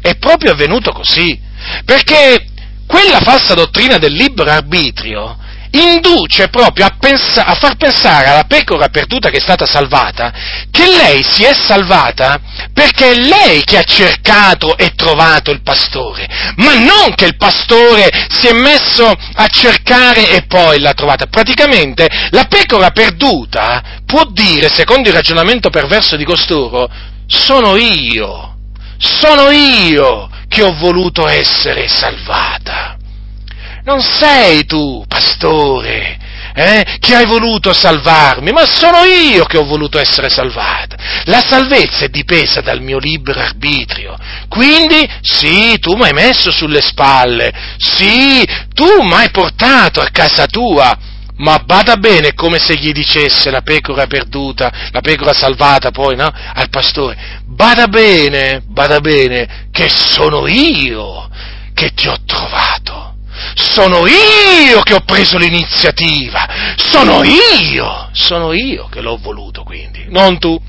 È proprio avvenuto così, perché quella falsa dottrina del libero arbitrio induce proprio a, pensa- a, far pensare alla pecora perduta che è stata salvata che lei si è salvata perché è lei che ha cercato e trovato il pastore, ma non che il pastore si è messo a cercare e poi l'ha trovata. Praticamente la pecora perduta può dire, secondo il ragionamento perverso di costoro, sono io sono io che ho voluto essere salvata. Non sei tu, pastore, eh, che hai voluto salvarmi, ma sono io che ho voluto essere salvato. La salvezza è dipesa dal mio libero arbitrio. Quindi, sì, tu mi hai messo sulle spalle, sì, tu mi hai portato a casa tua, ma bada bene come se gli dicesse la pecora perduta, la pecora salvata poi, no? Al pastore, bada bene, bada bene, che sono io che ti ho trovato. Sono io che ho preso l'iniziativa, sono io, sono io che l'ho voluto quindi, non tu.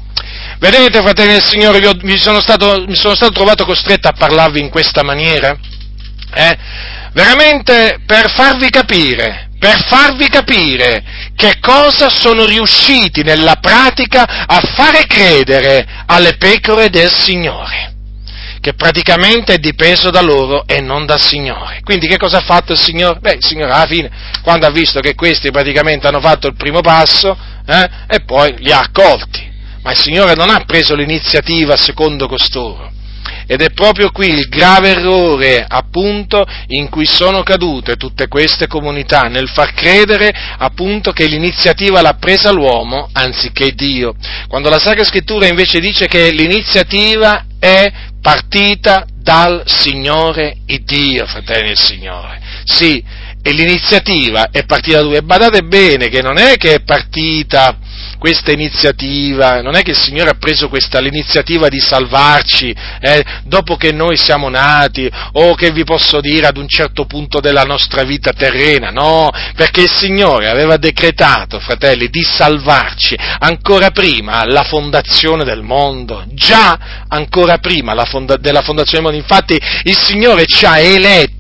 Vedete, fratelli del Signore, io mi sono stato, mi sono stato trovato costretto a parlarvi in questa maniera, eh? veramente per farvi capire, per farvi capire che cosa sono riusciti nella pratica a fare credere alle pecore del Signore che praticamente è dipeso da loro e non dal Signore. Quindi che cosa ha fatto il Signore? Beh, il Signore alla fine, quando ha visto che questi praticamente hanno fatto il primo passo, eh, e poi li ha accolti. Ma il Signore non ha preso l'iniziativa secondo costoro. Ed è proprio qui il grave errore, appunto, in cui sono cadute tutte queste comunità, nel far credere, appunto, che l'iniziativa l'ha presa l'uomo anziché Dio. Quando la Sacra Scrittura invece dice che l'iniziativa è partita dal Signore Dio, fratelli del Signore. Sì, e l'iniziativa è partita da lui. E badate bene che non è che è partita questa iniziativa, non è che il Signore ha preso questa, l'iniziativa di salvarci eh, dopo che noi siamo nati o che vi posso dire ad un certo punto della nostra vita terrena, no, perché il Signore aveva decretato, fratelli, di salvarci ancora prima la fondazione del mondo, già ancora prima fonda- della fondazione del mondo, infatti il Signore ci ha eletti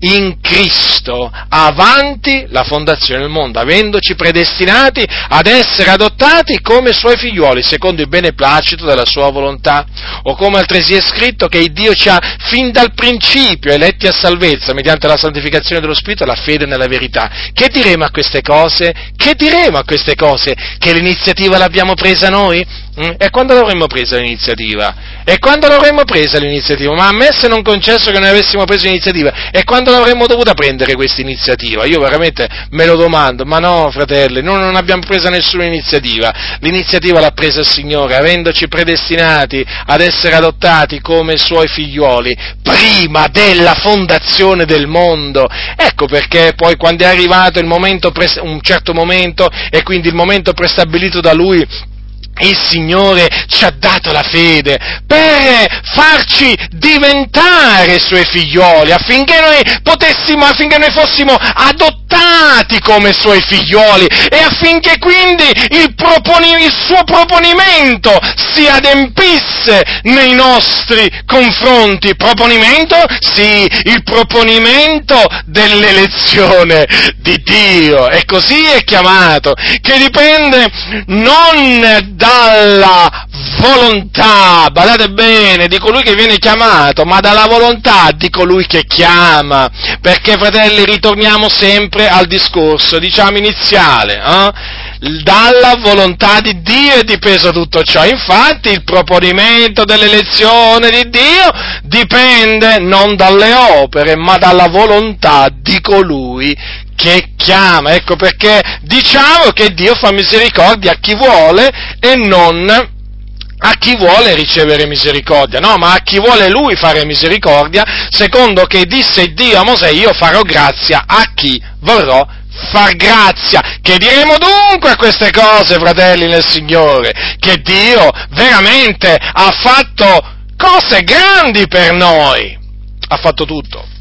in Cristo avanti la fondazione del mondo, avendoci predestinati ad essere adottati come suoi figlioli, secondo il beneplacito della sua volontà. O come altresì è scritto che Dio ci ha fin dal principio eletti a salvezza mediante la santificazione dello Spirito e la fede nella verità. Che diremo a queste cose? Che diremo a queste cose? Che l'iniziativa l'abbiamo presa noi? Mm? E quando l'avremmo presa l'iniziativa? E quando l'avremmo presa l'iniziativa? Ma a me se non concesso che noi avessimo preso l'iniziativa, e quando l'avremmo dovuta prendere questa iniziativa? Io veramente me lo domando, ma no, fratelli, noi non abbiamo presa nessuna iniziativa. L'iniziativa l'ha presa il Signore, avendoci predestinati ad essere adottati come suoi figlioli, prima della fondazione del mondo. Ecco perché poi quando è arrivato il momento, un certo momento, e quindi il momento prestabilito da Lui, il Signore ci ha dato la fede per farci diventare suoi figlioli, affinché noi potessimo, affinché noi fossimo adottati come suoi figlioli e affinché quindi il, proponi, il suo proponimento si adempisse nei nostri confronti. Proponimento? Sì, il proponimento dell'elezione di Dio. E così è chiamato, che dipende non da dalla volontà, badate bene, di colui che viene chiamato, ma dalla volontà di colui che chiama. Perché, fratelli, ritorniamo sempre al discorso, diciamo, iniziale. Eh? Dalla volontà di Dio è dipeso tutto ciò. Infatti il proponimento dell'elezione di Dio dipende non dalle opere, ma dalla volontà di colui che chiama. Ecco perché diciamo che Dio fa misericordia a chi vuole e non a chi vuole ricevere misericordia, no, ma a chi vuole lui fare misericordia, secondo che disse Dio a Mosè, io farò grazia a chi vorrò far grazia. Che diremo dunque a queste cose, fratelli nel Signore? Che Dio veramente ha fatto cose grandi per noi. Ha fatto tutto.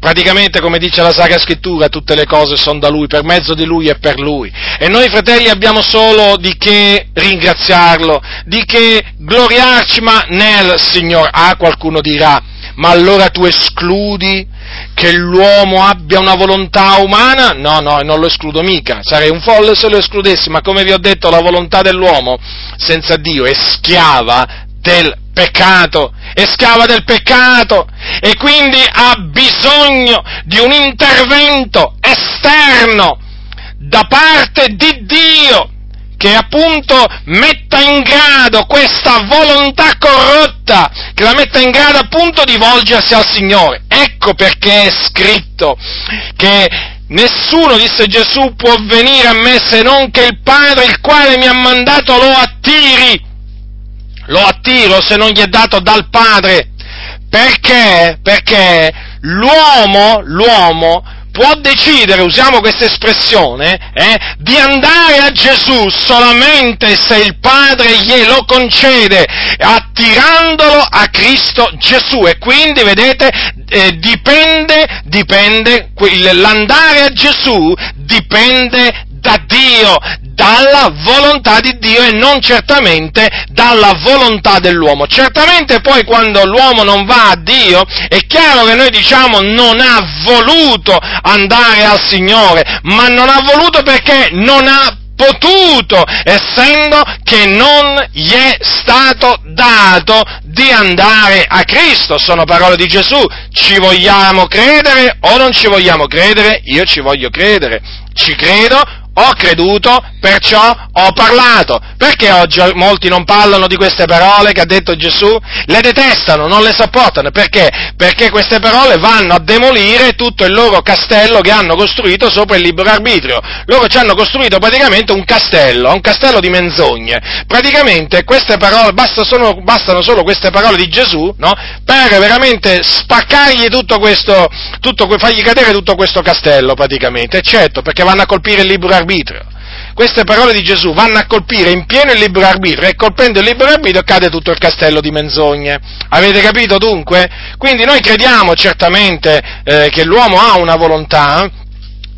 Praticamente, come dice la Sacra Scrittura, tutte le cose sono da Lui, per mezzo di Lui e per Lui. E noi, fratelli, abbiamo solo di che ringraziarlo, di che gloriarci, ma nel Signore. Ah, qualcuno dirà, ma allora tu escludi che l'uomo abbia una volontà umana? No, no, non lo escludo mica, sarei un folle se lo escludessi, ma come vi ho detto, la volontà dell'uomo senza Dio è schiava del peccato, è schiava del peccato e quindi ha bisogno di un intervento esterno da parte di Dio che appunto metta in grado questa volontà corrotta, che la metta in grado appunto di volgersi al Signore. Ecco perché è scritto che nessuno, disse Gesù, può venire a me se non che il Padre, il quale mi ha mandato, lo attiri. Lo attiro se non gli è dato dal Padre. Perché? Perché l'uomo, l'uomo può decidere, usiamo questa espressione, eh, di andare a Gesù solamente se il Padre glielo concede, attirandolo a Cristo Gesù. E quindi, vedete, eh, dipende, dipende, l'andare a Gesù dipende da Dio, dalla volontà di Dio e non certamente dalla volontà dell'uomo. Certamente poi quando l'uomo non va a Dio è chiaro che noi diciamo non ha voluto andare al Signore, ma non ha voluto perché non ha potuto, essendo che non gli è stato dato di andare a Cristo. Sono parole di Gesù. Ci vogliamo credere o non ci vogliamo credere? Io ci voglio credere. Ci credo ho creduto, perciò ho parlato. Perché oggi molti non parlano di queste parole che ha detto Gesù? Le detestano, non le sopportano. Perché? Perché queste parole vanno a demolire tutto il loro castello che hanno costruito sopra il libero arbitrio. Loro ci hanno costruito praticamente un castello, un castello di menzogne. Praticamente queste parole, basta solo, bastano solo queste parole di Gesù, no? Per veramente spaccargli tutto questo, tutto, fargli cadere tutto questo castello praticamente. Eccetto, perché vanno a colpire il libero arbitrio arbitrio. Queste parole di Gesù vanno a colpire in pieno il libero arbitrio e colpendo il libero arbitrio cade tutto il castello di menzogne. Avete capito dunque? Quindi noi crediamo certamente eh, che l'uomo ha una volontà,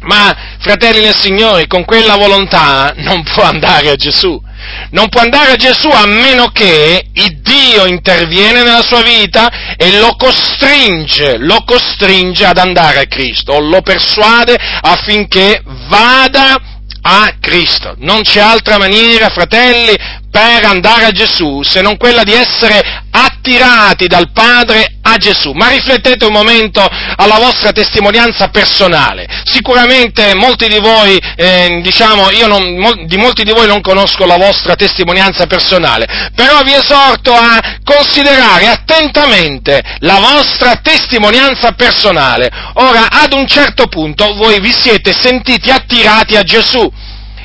ma fratelli nel Signore, con quella volontà non può andare a Gesù. Non può andare a Gesù a meno che il Dio interviene nella sua vita e lo costringe, lo costringe ad andare a Cristo, o lo persuade affinché vada a Cristo. Non c'è altra maniera, fratelli, per andare a Gesù se non quella di essere attirati dal Padre a Gesù. Ma riflettete un momento alla vostra testimonianza personale. Sicuramente molti di voi, eh, diciamo, io non, di molti di voi non conosco la vostra testimonianza personale, però vi esorto a considerare attentamente la vostra testimonianza personale. Ora, ad un certo punto voi vi siete sentiti attirati a Gesù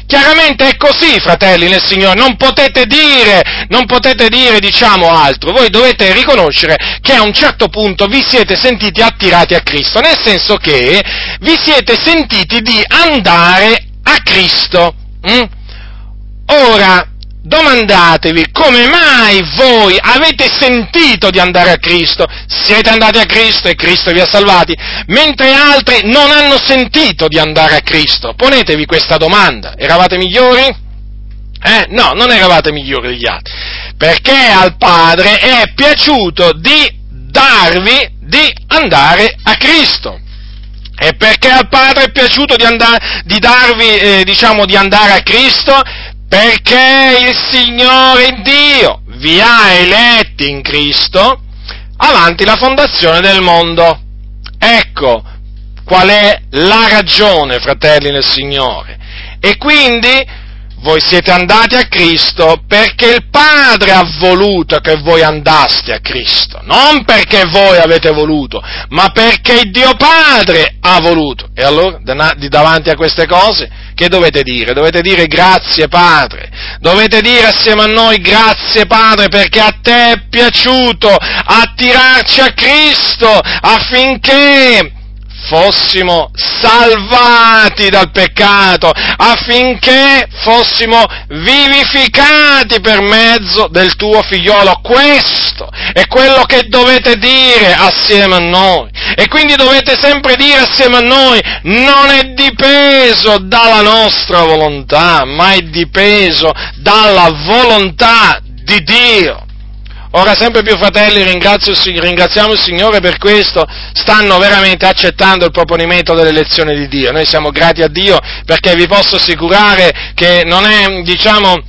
Chiaramente è così, fratelli nel Signore, non potete dire, non potete dire, diciamo, altro. Voi dovete riconoscere che a un certo punto vi siete sentiti attirati a Cristo, nel senso che vi siete sentiti di andare a Cristo. Mm? Ora, domandatevi come mai voi avete sentito di andare a Cristo, siete andati a Cristo e Cristo vi ha salvati, mentre altri non hanno sentito di andare a Cristo. Ponetevi questa domanda, eravate migliori? Eh? No, non eravate migliori degli altri, perché al Padre è piaciuto di darvi di andare a Cristo. E perché al Padre è piaciuto di, andare, di darvi, eh, diciamo, di andare a Cristo? Perché il Signore Dio vi ha eletti in Cristo avanti la fondazione del mondo. Ecco qual è la ragione, fratelli nel Signore. E quindi voi siete andati a Cristo perché il Padre ha voluto che voi andaste a Cristo, non perché voi avete voluto, ma perché il Dio Padre ha voluto. E allora, davanti a queste cose, che dovete dire? Dovete dire grazie Padre, dovete dire assieme a noi grazie Padre perché a te è piaciuto attirarci a Cristo affinché fossimo salvati dal peccato, affinché fossimo vivificati per mezzo del tuo figliolo. Questo è quello che dovete dire assieme a noi. E quindi dovete sempre dire assieme a noi, non è dipeso dalla nostra volontà, ma è dipeso dalla volontà di Dio. Ora sempre più fratelli ringraziamo il Signore per questo, stanno veramente accettando il proponimento dell'elezione di Dio. Noi siamo grati a Dio perché vi posso assicurare che non è, diciamo,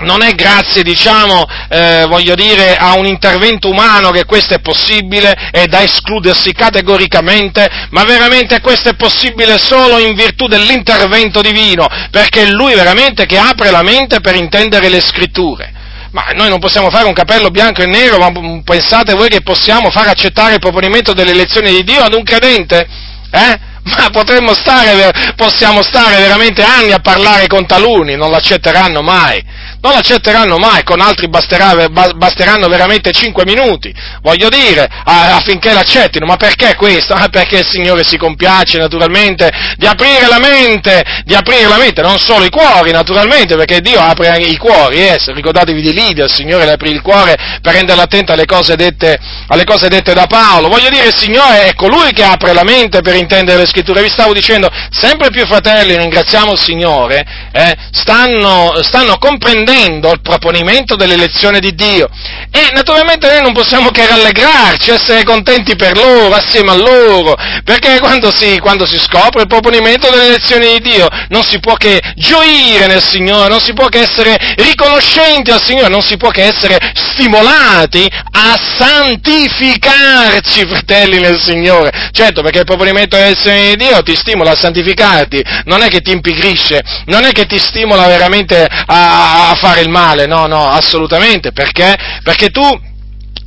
non è grazie, diciamo, eh, voglio dire, a un intervento umano che questo è possibile e da escludersi categoricamente, ma veramente questo è possibile solo in virtù dell'intervento divino, perché è Lui veramente che apre la mente per intendere le scritture. Ma noi non possiamo fare un capello bianco e nero, ma pensate voi che possiamo far accettare il proponimento delle elezioni di Dio ad un credente? Eh? Ma potremmo stare, possiamo stare veramente anni a parlare con taluni, non l'accetteranno mai non accetteranno mai, con altri basterà, basteranno veramente cinque minuti, voglio dire, affinché l'accettino, ma perché questo? Ah, perché il Signore si compiace naturalmente di aprire la mente, di aprire la mente, non solo i cuori naturalmente, perché Dio apre i cuori, eh, ricordatevi di Lidia, il Signore le aprì il cuore per renderla attenta alle cose dette, alle cose dette da Paolo, voglio dire, il Signore è colui che apre la mente per intendere le scritture, vi stavo dicendo, sempre più fratelli, ringraziamo il Signore, eh, stanno, stanno comprendendo attendendo il proponimento dell'elezione di Dio. E naturalmente noi non possiamo che rallegrarci, essere contenti per loro, assieme a loro, perché quando si, quando si scopre il proponimento dell'elezione di Dio non si può che gioire nel Signore, non si può che essere riconoscenti al Signore, non si può che essere stimolati a santificarci, fratelli nel Signore. Certo, perché il proponimento dell'elezione di Dio ti stimola a santificarti, non è che ti impigrisce, non è che ti stimola veramente a fare il male, no, no, assolutamente, perché? Perché tu,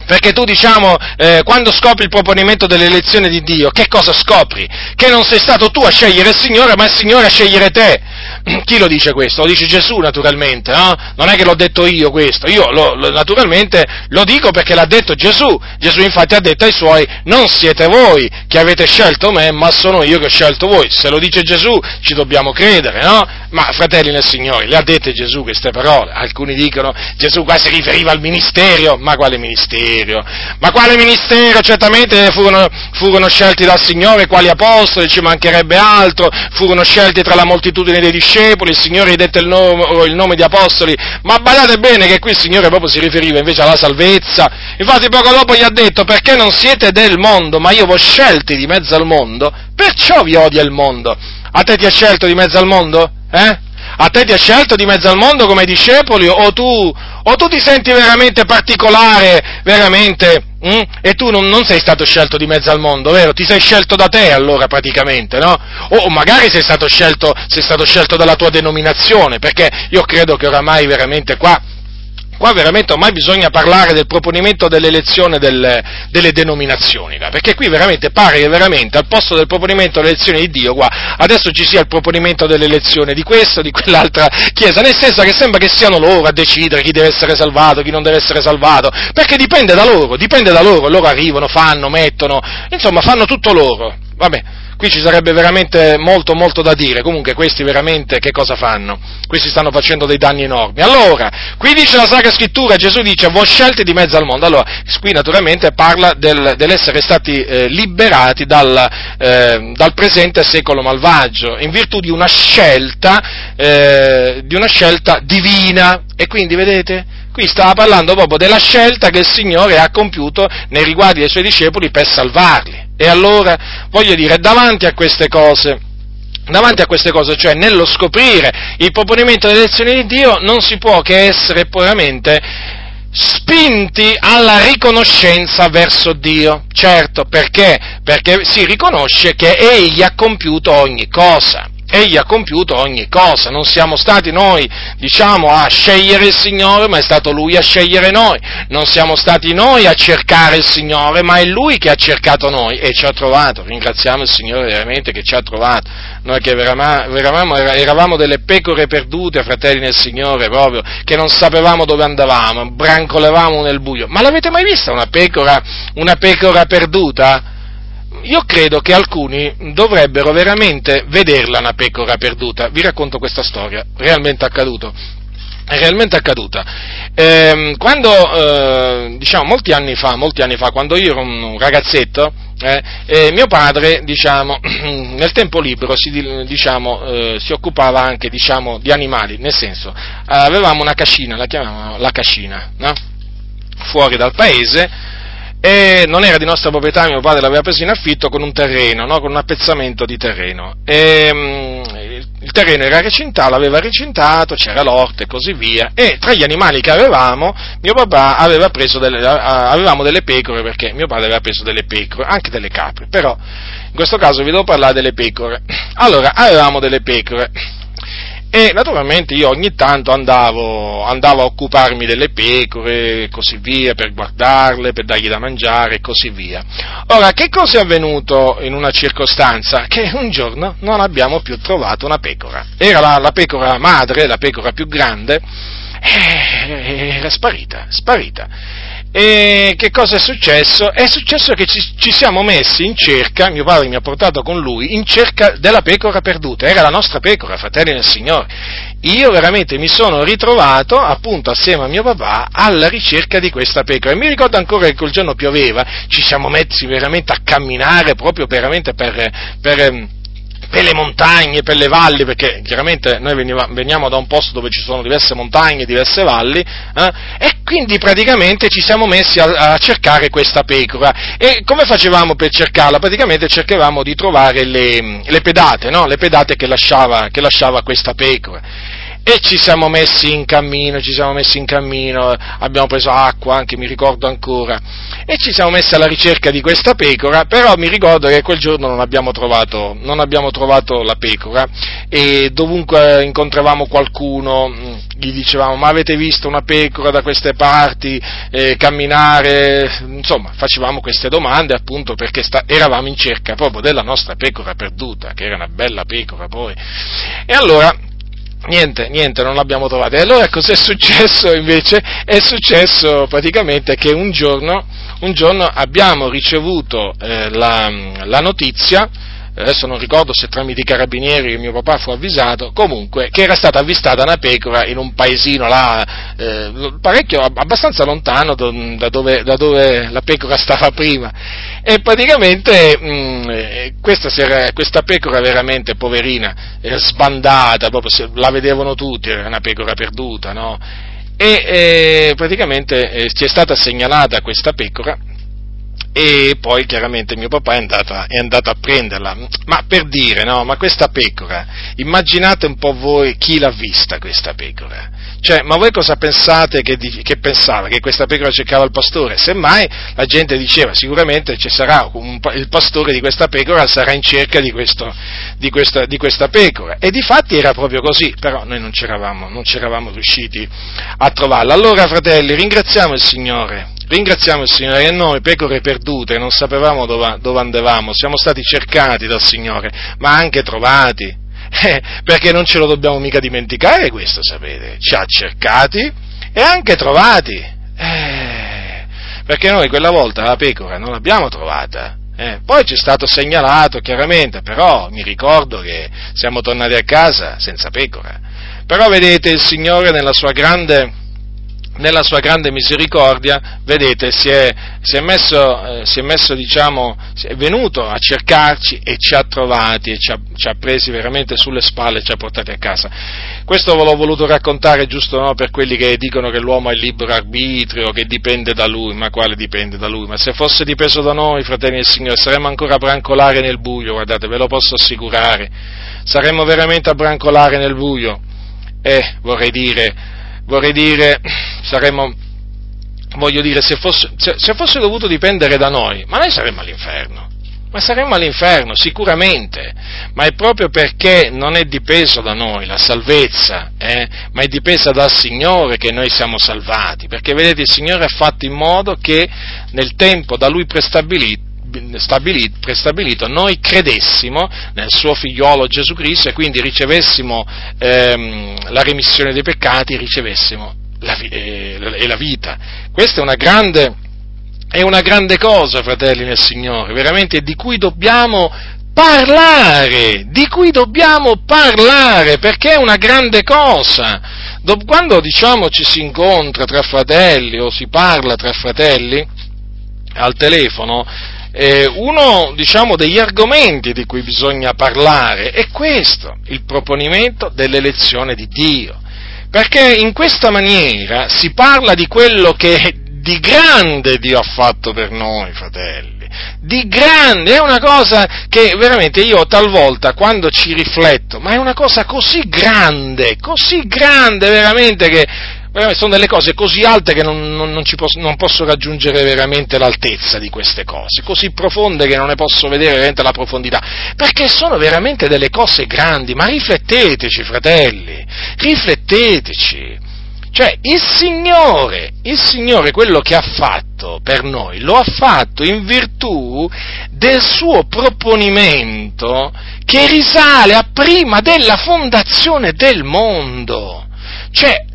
perché tu, diciamo, eh, quando scopri il proponimento dell'elezione di Dio, che cosa scopri? Che non sei stato tu a scegliere il Signore, ma il Signore a scegliere te. Chi lo dice questo? Lo dice Gesù naturalmente, no? Non è che l'ho detto io questo, io lo, lo, naturalmente lo dico perché l'ha detto Gesù. Gesù infatti ha detto ai suoi, non siete voi che avete scelto me, ma sono io che ho scelto voi. Se lo dice Gesù ci dobbiamo credere, no? Ma fratelli nel Signore, le ha dette Gesù queste parole? Alcuni dicono Gesù qua si riferiva al ministero, ma quale ministero? Ma quale ministero? Certamente furono, furono scelti dal Signore quali apostoli, ci mancherebbe altro, furono scelti tra la moltitudine dei discepoli, il Signore gli dette il nome, il nome di apostoli, ma badate bene che qui il Signore proprio si riferiva invece alla salvezza. Infatti poco dopo gli ha detto perché non siete del mondo, ma io vi ho scelti di mezzo al mondo, perciò vi odia il mondo. A te ti ha scelto di mezzo al mondo? Eh? A te ti ha scelto di mezzo al mondo come discepoli o tu, o tu ti senti veramente particolare, veramente Mm? E tu non, non, sei stato scelto di mezzo al mondo, vero? Ti sei scelto da te allora praticamente, no? O, magari sei stato, scelto, sei stato scelto dalla tua denominazione, perché io credo che oramai veramente qua qua veramente ormai bisogna parlare del proponimento dell'elezione del, delle denominazioni, perché qui veramente pare che veramente al posto del proponimento dell'elezione di Dio, qua, adesso ci sia il proponimento dell'elezione di questa o di quell'altra chiesa, nel senso che sembra che siano loro a decidere chi deve essere salvato, chi non deve essere salvato, perché dipende da loro, dipende da loro, loro arrivano, fanno, mettono, insomma fanno tutto loro, vabbè qui ci sarebbe veramente molto molto da dire, comunque questi veramente che cosa fanno? Questi stanno facendo dei danni enormi. Allora, qui dice la Sacra Scrittura, Gesù dice, voi scelte di mezzo al mondo, allora, qui naturalmente parla del, dell'essere stati eh, liberati dal, eh, dal, presente secolo malvagio, in virtù di una scelta, eh, di una scelta divina, e quindi vedete? Qui stava parlando proprio della scelta che il Signore ha compiuto nei riguardi dei suoi discepoli per salvarli. E allora, voglio dire, davanti a queste cose, davanti a queste cose, cioè nello scoprire il proponimento delle lezioni di Dio, non si può che essere puramente spinti alla riconoscenza verso Dio. Certo, perché? Perché si riconosce che Egli ha compiuto ogni cosa. Egli ha compiuto ogni cosa, non siamo stati noi, diciamo, a scegliere il Signore, ma è stato Lui a scegliere noi, non siamo stati noi a cercare il Signore, ma è Lui che ha cercato noi e ci ha trovato, ringraziamo il Signore veramente che ci ha trovato, noi che eravamo, eravamo delle pecore perdute, fratelli nel Signore, proprio, che non sapevamo dove andavamo, brancolevamo nel buio, ma l'avete mai vista una pecora, una pecora perduta? Io credo che alcuni dovrebbero veramente vederla una pecora perduta. Vi racconto questa storia, realmente accaduto. È realmente accaduta. Eh, quando, eh, diciamo, molti anni fa, molti anni fa, quando io ero un ragazzetto, eh, mio padre, diciamo, nel tempo libero si, diciamo, eh, si occupava anche, diciamo, di animali, nel senso, avevamo una cascina, la chiamavamo la cascina, no? fuori dal paese, e non era di nostra proprietà, mio padre l'aveva preso in affitto con un terreno, no? con un appezzamento di terreno. E, mm, il terreno era recintato, l'aveva recintato, c'era l'orto e così via, e tra gli animali che avevamo, mio papà aveva preso delle, avevamo delle pecore, perché mio padre aveva preso delle pecore, anche delle capre, però in questo caso vi devo parlare delle pecore. Allora, avevamo delle pecore, e naturalmente io ogni tanto andavo, andavo, a occuparmi delle pecore e così via, per guardarle, per dargli da mangiare e così via. Ora, che cosa è avvenuto in una circostanza? Che un giorno non abbiamo più trovato una pecora. Era la, la pecora madre, la pecora più grande, e era sparita, sparita. E che cosa è successo? È successo che ci, ci, siamo messi in cerca, mio padre mi ha portato con lui, in cerca della pecora perduta, era la nostra pecora, fratelli del Signore. Io veramente mi sono ritrovato, appunto, assieme a mio papà, alla ricerca di questa pecora. E mi ricordo ancora che quel giorno pioveva, ci siamo messi veramente a camminare proprio veramente per, per per le montagne, per le valli, perché chiaramente noi veniva, veniamo da un posto dove ci sono diverse montagne, diverse valli, eh, e quindi praticamente ci siamo messi a, a, cercare questa pecora. E come facevamo per cercarla? Praticamente cercavamo di trovare le, le pedate, no? le pedate che lasciava, che lasciava questa pecora e ci siamo messi in cammino, ci siamo messi in cammino, abbiamo preso acqua anche, mi ricordo ancora, e ci siamo messi alla ricerca di questa pecora, però mi ricordo che quel giorno non abbiamo trovato, non abbiamo trovato la pecora. E dovunque incontravamo qualcuno mm, gli dicevamo ma avete visto una pecora da queste parti eh, camminare, insomma facevamo queste domande appunto perché sta, eravamo in cerca proprio della nostra pecora perduta, che era una bella pecora poi. E allora Niente, niente, non l'abbiamo trovata. E allora cos'è successo invece? È successo praticamente che un giorno, un giorno abbiamo ricevuto eh, la, la notizia adesso non ricordo se tramite i carabinieri mio papà fu avvisato, comunque che era stata avvistata una pecora in un paesino là, eh, parecchio, abbastanza lontano da dove, da dove, la pecora stava prima. E praticamente mh, mm, eh, questa, era, questa, pecora veramente poverina, era sbandata, proprio, la vedevano tutti, era una pecora perduta, no? E eh, praticamente eh, ci è stata segnalata questa pecora e poi chiaramente mio papà è andato, è andato, a prenderla. Ma per dire, no, ma questa pecora, immaginate un po' voi chi l'ha vista questa pecora. Cioè, ma voi cosa pensate che, che pensava? Che questa pecora cercava il pastore? Semmai la gente diceva sicuramente ci sarà un, il pastore di questa pecora sarà in cerca di, questo, di, questa, di questa, pecora. E di fatti era proprio così, però noi non c'eravamo, non c'eravamo riusciti a trovarla. Allora, fratelli, ringraziamo il Signore Ringraziamo il Signore che noi, pecore perdute, non sapevamo dove, dove andavamo, siamo stati cercati dal Signore, ma anche trovati, eh, perché non ce lo dobbiamo mica dimenticare questo, sapete, ci ha cercati e anche trovati, eh, perché noi quella volta la pecora non l'abbiamo trovata, eh, poi ci è stato segnalato chiaramente, però mi ricordo che siamo tornati a casa senza pecora. Però vedete il Signore nella sua grande nella sua grande misericordia, vedete, si è, si è messo, eh, si è messo diciamo, è venuto a cercarci e ci ha trovati e ci ha, ci ha, presi veramente sulle spalle e ci ha portati a casa. Questo ve l'ho voluto raccontare giusto no, per quelli che dicono che l'uomo il libero arbitrio, che dipende da lui, ma quale dipende da lui? Ma se fosse dipeso da noi, fratelli del Signore, saremmo ancora a brancolare nel buio, guardate, ve lo posso assicurare, saremmo veramente a brancolare nel buio. E eh, vorrei dire, vorrei dire, saremmo, voglio dire, se fosse, se, se fosse dovuto dipendere da noi, ma noi saremmo all'inferno. Ma saremmo all'inferno, sicuramente, ma è proprio perché non è dipeso da noi la salvezza, eh? ma è dipesa dal Signore che noi siamo salvati, perché vedete il Signore ha fatto in modo che nel tempo da Lui prestabilito stabilito, prestabilito, noi credessimo nel suo figliolo Gesù Cristo e quindi ricevessimo ehm, la remissione dei peccati, ricevessimo la, eh, la, la vita. Questa è una grande, è una grande cosa, fratelli nel Signore, veramente di cui dobbiamo parlare, di cui dobbiamo parlare, perché è una grande cosa. Quando diciamo ci si incontra tra fratelli o si parla tra fratelli al telefono, eh, uno diciamo, degli argomenti di cui bisogna parlare è questo, il proponimento dell'elezione di Dio. Perché in questa maniera si parla di quello che di grande Dio ha fatto per noi, fratelli. di grande, è una cosa che veramente io talvolta quando ci rifletto, ma è una cosa così grande, così grande veramente che sono delle cose così alte che non, non, non, posso, non, posso, raggiungere veramente l'altezza di queste cose, così profonde che non ne posso vedere veramente la profondità, perché sono veramente delle cose grandi, ma rifletteteci fratelli, rifletteteci. Cioè, il Signore, il Signore quello che ha fatto per noi, lo ha fatto in virtù del suo proponimento che risale a prima della fondazione del mondo. Cioè,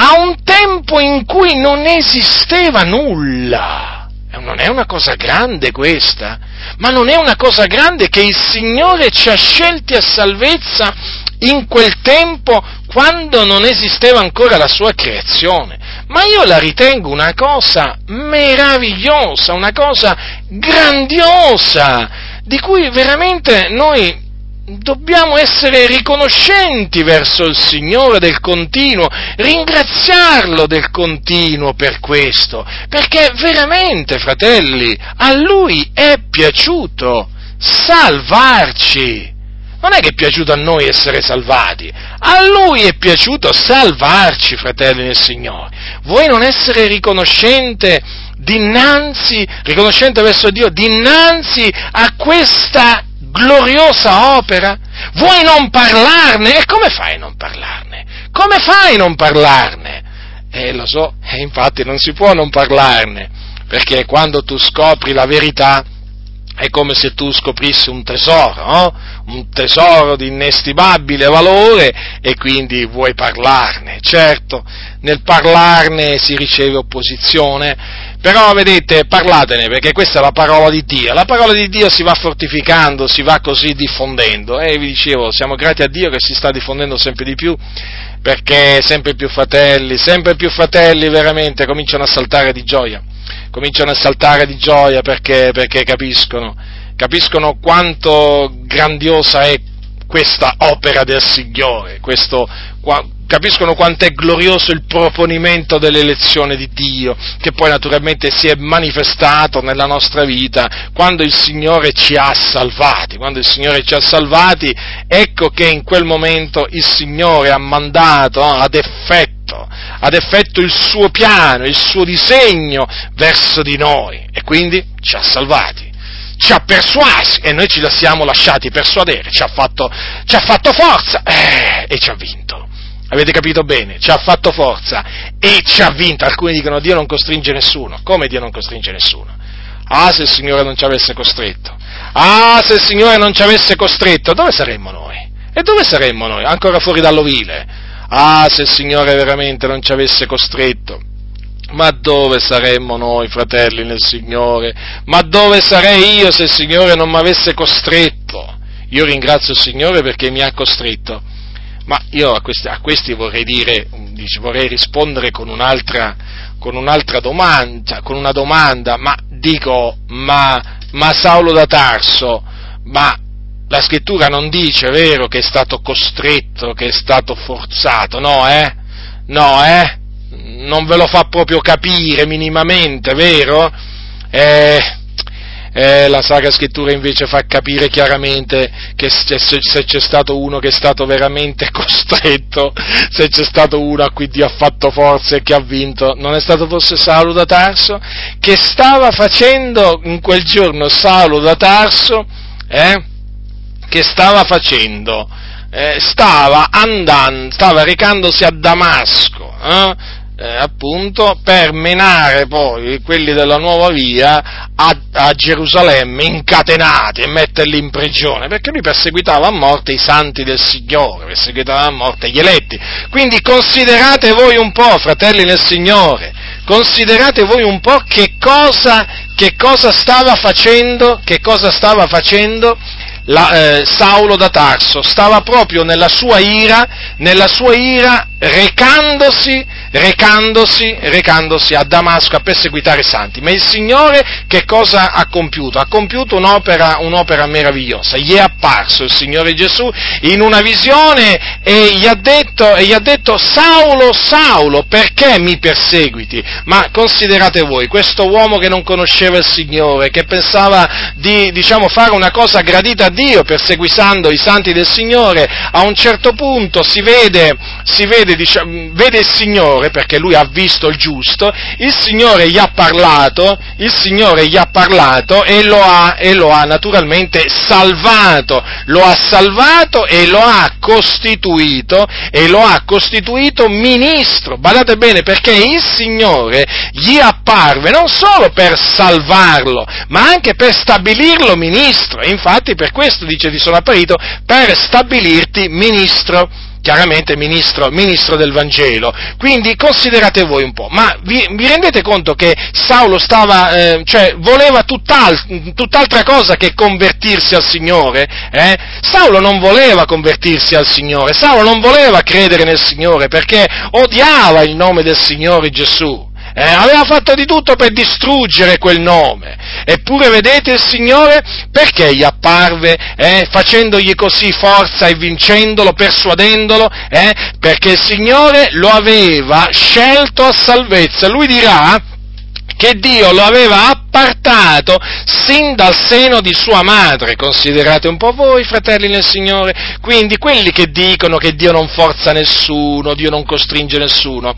a un tempo in cui non esisteva nulla. Non è una cosa grande questa, ma non è una cosa grande che il Signore ci ha scelti a salvezza in quel tempo quando non esisteva ancora la sua creazione. Ma io la ritengo una cosa meravigliosa, una cosa grandiosa, di cui veramente noi dobbiamo essere riconoscenti verso il Signore del continuo, ringraziarlo del continuo per questo, perché veramente, fratelli, a Lui è piaciuto salvarci. Non è che è piaciuto a noi essere salvati, a Lui è piaciuto salvarci, fratelli del Signore. Vuoi non essere riconoscente dinanzi, riconoscente verso Dio, dinanzi a questa gloriosa opera? Vuoi non parlarne? E come fai a non parlarne? Come fai a non parlarne? Eh, lo so, e infatti non si può non parlarne, perché quando tu scopri la verità è come se tu scoprissi un tesoro, no? un tesoro di inestimabile valore e quindi vuoi parlarne. Certo, nel parlarne si riceve opposizione, però vedete, parlatene perché questa è la parola di Dio. La parola di Dio si va fortificando, si va così diffondendo e vi dicevo, siamo grati a Dio che si sta diffondendo sempre di più perché sempre più fratelli, sempre più fratelli veramente cominciano a saltare di gioia. Cominciano a saltare di gioia perché, perché capiscono, capiscono quanto grandiosa è questa opera del Signore, questo, capiscono quanto è glorioso il proponimento dell'elezione di Dio, che poi naturalmente si è manifestato nella nostra vita quando il Signore ci ha salvati. Quando il Signore ci ha salvati, ecco che in quel momento il Signore ha mandato ad effetto, ad effetto il suo piano, il suo disegno verso di noi e quindi ci ha salvati ci ha persuasi e noi ci siamo lasciati persuadere, ci ha fatto, ci ha fatto forza eh, e ci ha vinto. Avete capito bene? Ci ha fatto forza e ci ha vinto. Alcuni dicono Dio non costringe nessuno. Come Dio non costringe nessuno? Ah, se il Signore non ci avesse costretto. Ah, se il Signore non ci avesse costretto, dove saremmo noi? E dove saremmo noi? Ancora fuori dall'ovile. Ah, se il Signore veramente non ci avesse costretto. Ma dove saremmo noi, fratelli nel Signore? Ma dove sarei io se il Signore non mi avesse costretto? Io ringrazio il Signore perché mi ha costretto ma io a questi, a questi vorrei dire, vorrei rispondere con un'altra, con un'altra domanda, con una domanda, ma dico, ma, ma Saulo da Tarso, ma la scrittura non dice, vero, che è stato costretto, che è stato forzato, no, eh? No, eh? Non ve lo fa proprio capire minimamente, vero? Eh, eh, la Sacra Scrittura invece fa capire chiaramente che se, se, c'è stato uno che è stato veramente costretto, se c'è stato uno a cui Dio ha fatto forza e che ha vinto, non è stato forse Saulo da Tarso? Che stava facendo in quel giorno Saulo da Tarso? Eh? Che stava facendo? Eh, stava andando, stava recandosi a Damasco, eh? Eh, appunto per menare poi quelli della nuova via a, a, Gerusalemme incatenati e metterli in prigione, perché lui perseguitava a morte i santi del Signore, perseguitava a morte gli eletti. Quindi considerate voi un po', fratelli nel Signore, considerate voi un po' che cosa, che cosa stava facendo, che cosa stava facendo la, eh, Saulo da Tarso, stava proprio nella sua ira, nella sua ira recandosi recandosi, recandosi a Damasco a perseguitare i santi. Ma il Signore che cosa ha compiuto? Ha compiuto un'opera, un'opera meravigliosa. Gli è apparso il Signore Gesù in una visione e gli ha detto, e gli ha detto Saulo, Saulo, perché mi perseguiti? Ma considerate voi, questo uomo che non conosceva il Signore, che pensava di, diciamo, fare una cosa gradita a Dio perseguitando i santi del Signore, a un certo punto si vede, si vede, diciamo, vede il Signore, perché lui ha visto il giusto, il Signore gli ha parlato, il Signore gli ha parlato e lo ha, e lo ha naturalmente salvato, lo ha salvato e lo ha costituito, e lo ha costituito ministro. Badate bene, perché il Signore gli apparve non solo per salvarlo, ma anche per stabilirlo ministro. Infatti per questo dice ti sono apparito per stabilirti ministro chiaramente ministro, ministro, del Vangelo. Quindi considerate voi un po', ma vi, vi rendete conto che Saulo stava, eh, cioè voleva tutt'al, tutt'altra cosa che convertirsi al Signore? Eh? Saulo non voleva convertirsi al Signore, Saulo non voleva credere nel Signore perché odiava il nome del Signore Gesù eh, aveva fatto di tutto per distruggere quel nome. Eppure vedete il Signore perché gli apparve, eh, facendogli così forza e vincendolo, persuadendolo, eh, perché il Signore lo aveva scelto a salvezza. Lui dirà, che Dio lo aveva appartato sin dal seno di sua madre. Considerate un po' voi, fratelli nel Signore. Quindi quelli che dicono che Dio non forza nessuno, Dio non costringe nessuno,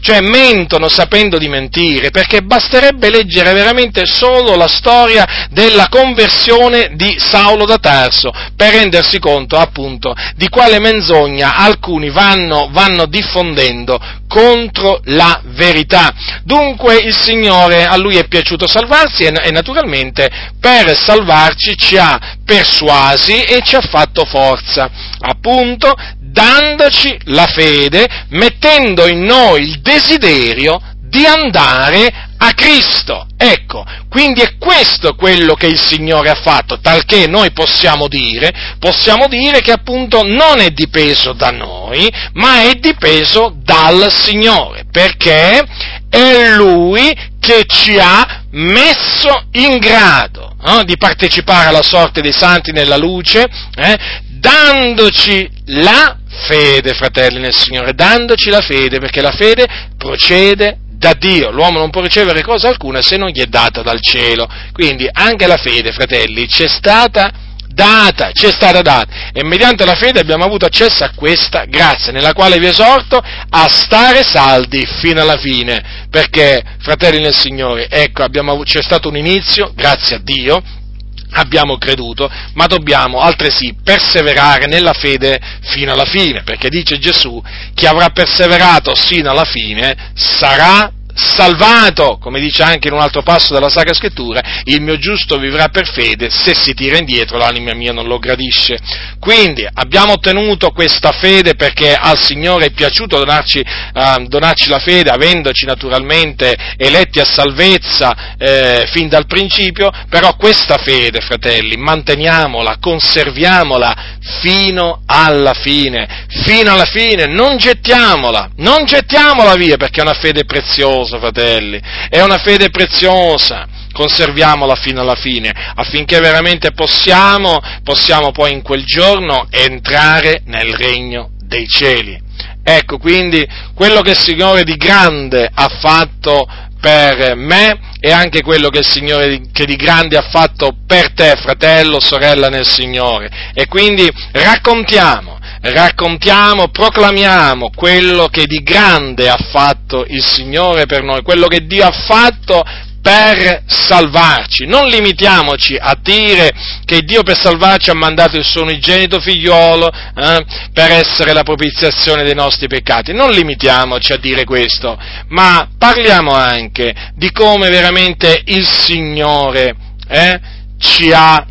cioè mentono sapendo di mentire, perché basterebbe leggere veramente solo la storia della conversione di Saulo da Tarso per rendersi conto appunto di quale menzogna alcuni vanno, vanno diffondendo contro la verità. Dunque il Signore a lui è piaciuto salvarsi e, e naturalmente per salvarci ci ha persuasi e ci ha fatto forza, appunto dandoci la fede, mettendo in noi il desiderio di andare a Cristo. Ecco, quindi è questo quello che il Signore ha fatto, talché noi possiamo dire, possiamo dire che appunto non è dipeso da noi, ma è dipeso dal Signore, perché è Lui che ci ha messo in grado eh, di partecipare alla sorte dei santi nella luce, eh, dandoci la fede, fratelli nel Signore, dandoci la fede, perché la fede procede da Dio, l'uomo non può ricevere cosa alcuna se non gli è data dal cielo. Quindi anche la fede, fratelli, c'è stata data, ci è stata data. E mediante la fede abbiamo avuto accesso a questa grazia nella quale vi esorto a stare saldi fino alla fine, perché fratelli nel Signore, ecco, abbiamo, c'è stato un inizio, grazie a Dio, abbiamo creduto, ma dobbiamo altresì perseverare nella fede fino alla fine, perché dice Gesù, chi avrà perseverato sino alla fine sarà salvato, come dice anche in un altro passo della Sacra Scrittura, il mio giusto vivrà per fede, se si tira indietro l'anima mia non lo gradisce. Quindi abbiamo ottenuto questa fede perché al Signore è piaciuto donarci, eh, donarci la fede, avendoci naturalmente eletti a salvezza eh, fin dal principio, però questa fede, fratelli, manteniamola, conserviamola fino alla fine, fino alla fine, non gettiamola, non gettiamola via perché è una fede preziosa preziosa, fratelli, è una fede preziosa, conserviamola fino alla fine, affinché veramente possiamo, possiamo poi in quel giorno entrare nel regno dei cieli. Ecco quindi quello che il Signore di grande ha fatto per me e anche quello che il Signore che di grande ha fatto per te, fratello, sorella nel Signore. E quindi raccontiamo raccontiamo, proclamiamo quello che di grande ha fatto il Signore per noi, quello che Dio ha fatto per salvarci. Non limitiamoci a dire che Dio per salvarci ha mandato il suo unigenito figliolo eh, per essere la propiziazione dei nostri peccati. Non limitiamoci a dire questo, ma parliamo anche di come veramente il Signore eh, ci ha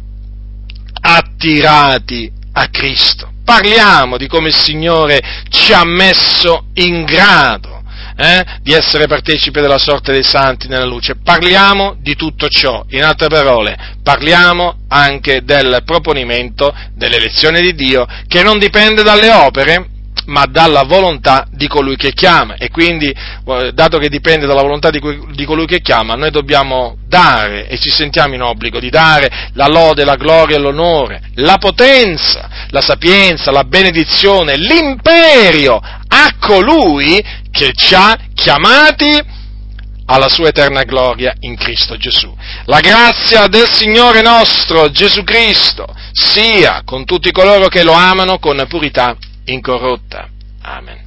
attirati a Cristo parliamo di come il Signore ci ha messo in grado eh, di essere partecipi della sorte dei santi nella luce. Parliamo di tutto ciò, in altre parole, parliamo anche del proponimento dell'elezione di Dio che non dipende dalle opere, ma dalla volontà di colui che chiama. E quindi, eh, dato che dipende dalla volontà di, di, colui che chiama, noi dobbiamo dare e ci sentiamo in obbligo di dare la lode, la gloria, l'onore, la potenza, la sapienza, la benedizione, l'imperio a colui che ci ha chiamati alla sua eterna gloria in Cristo Gesù. La grazia del Signore nostro Gesù Cristo sia con tutti coloro che lo amano con purità incorrotta. Amen.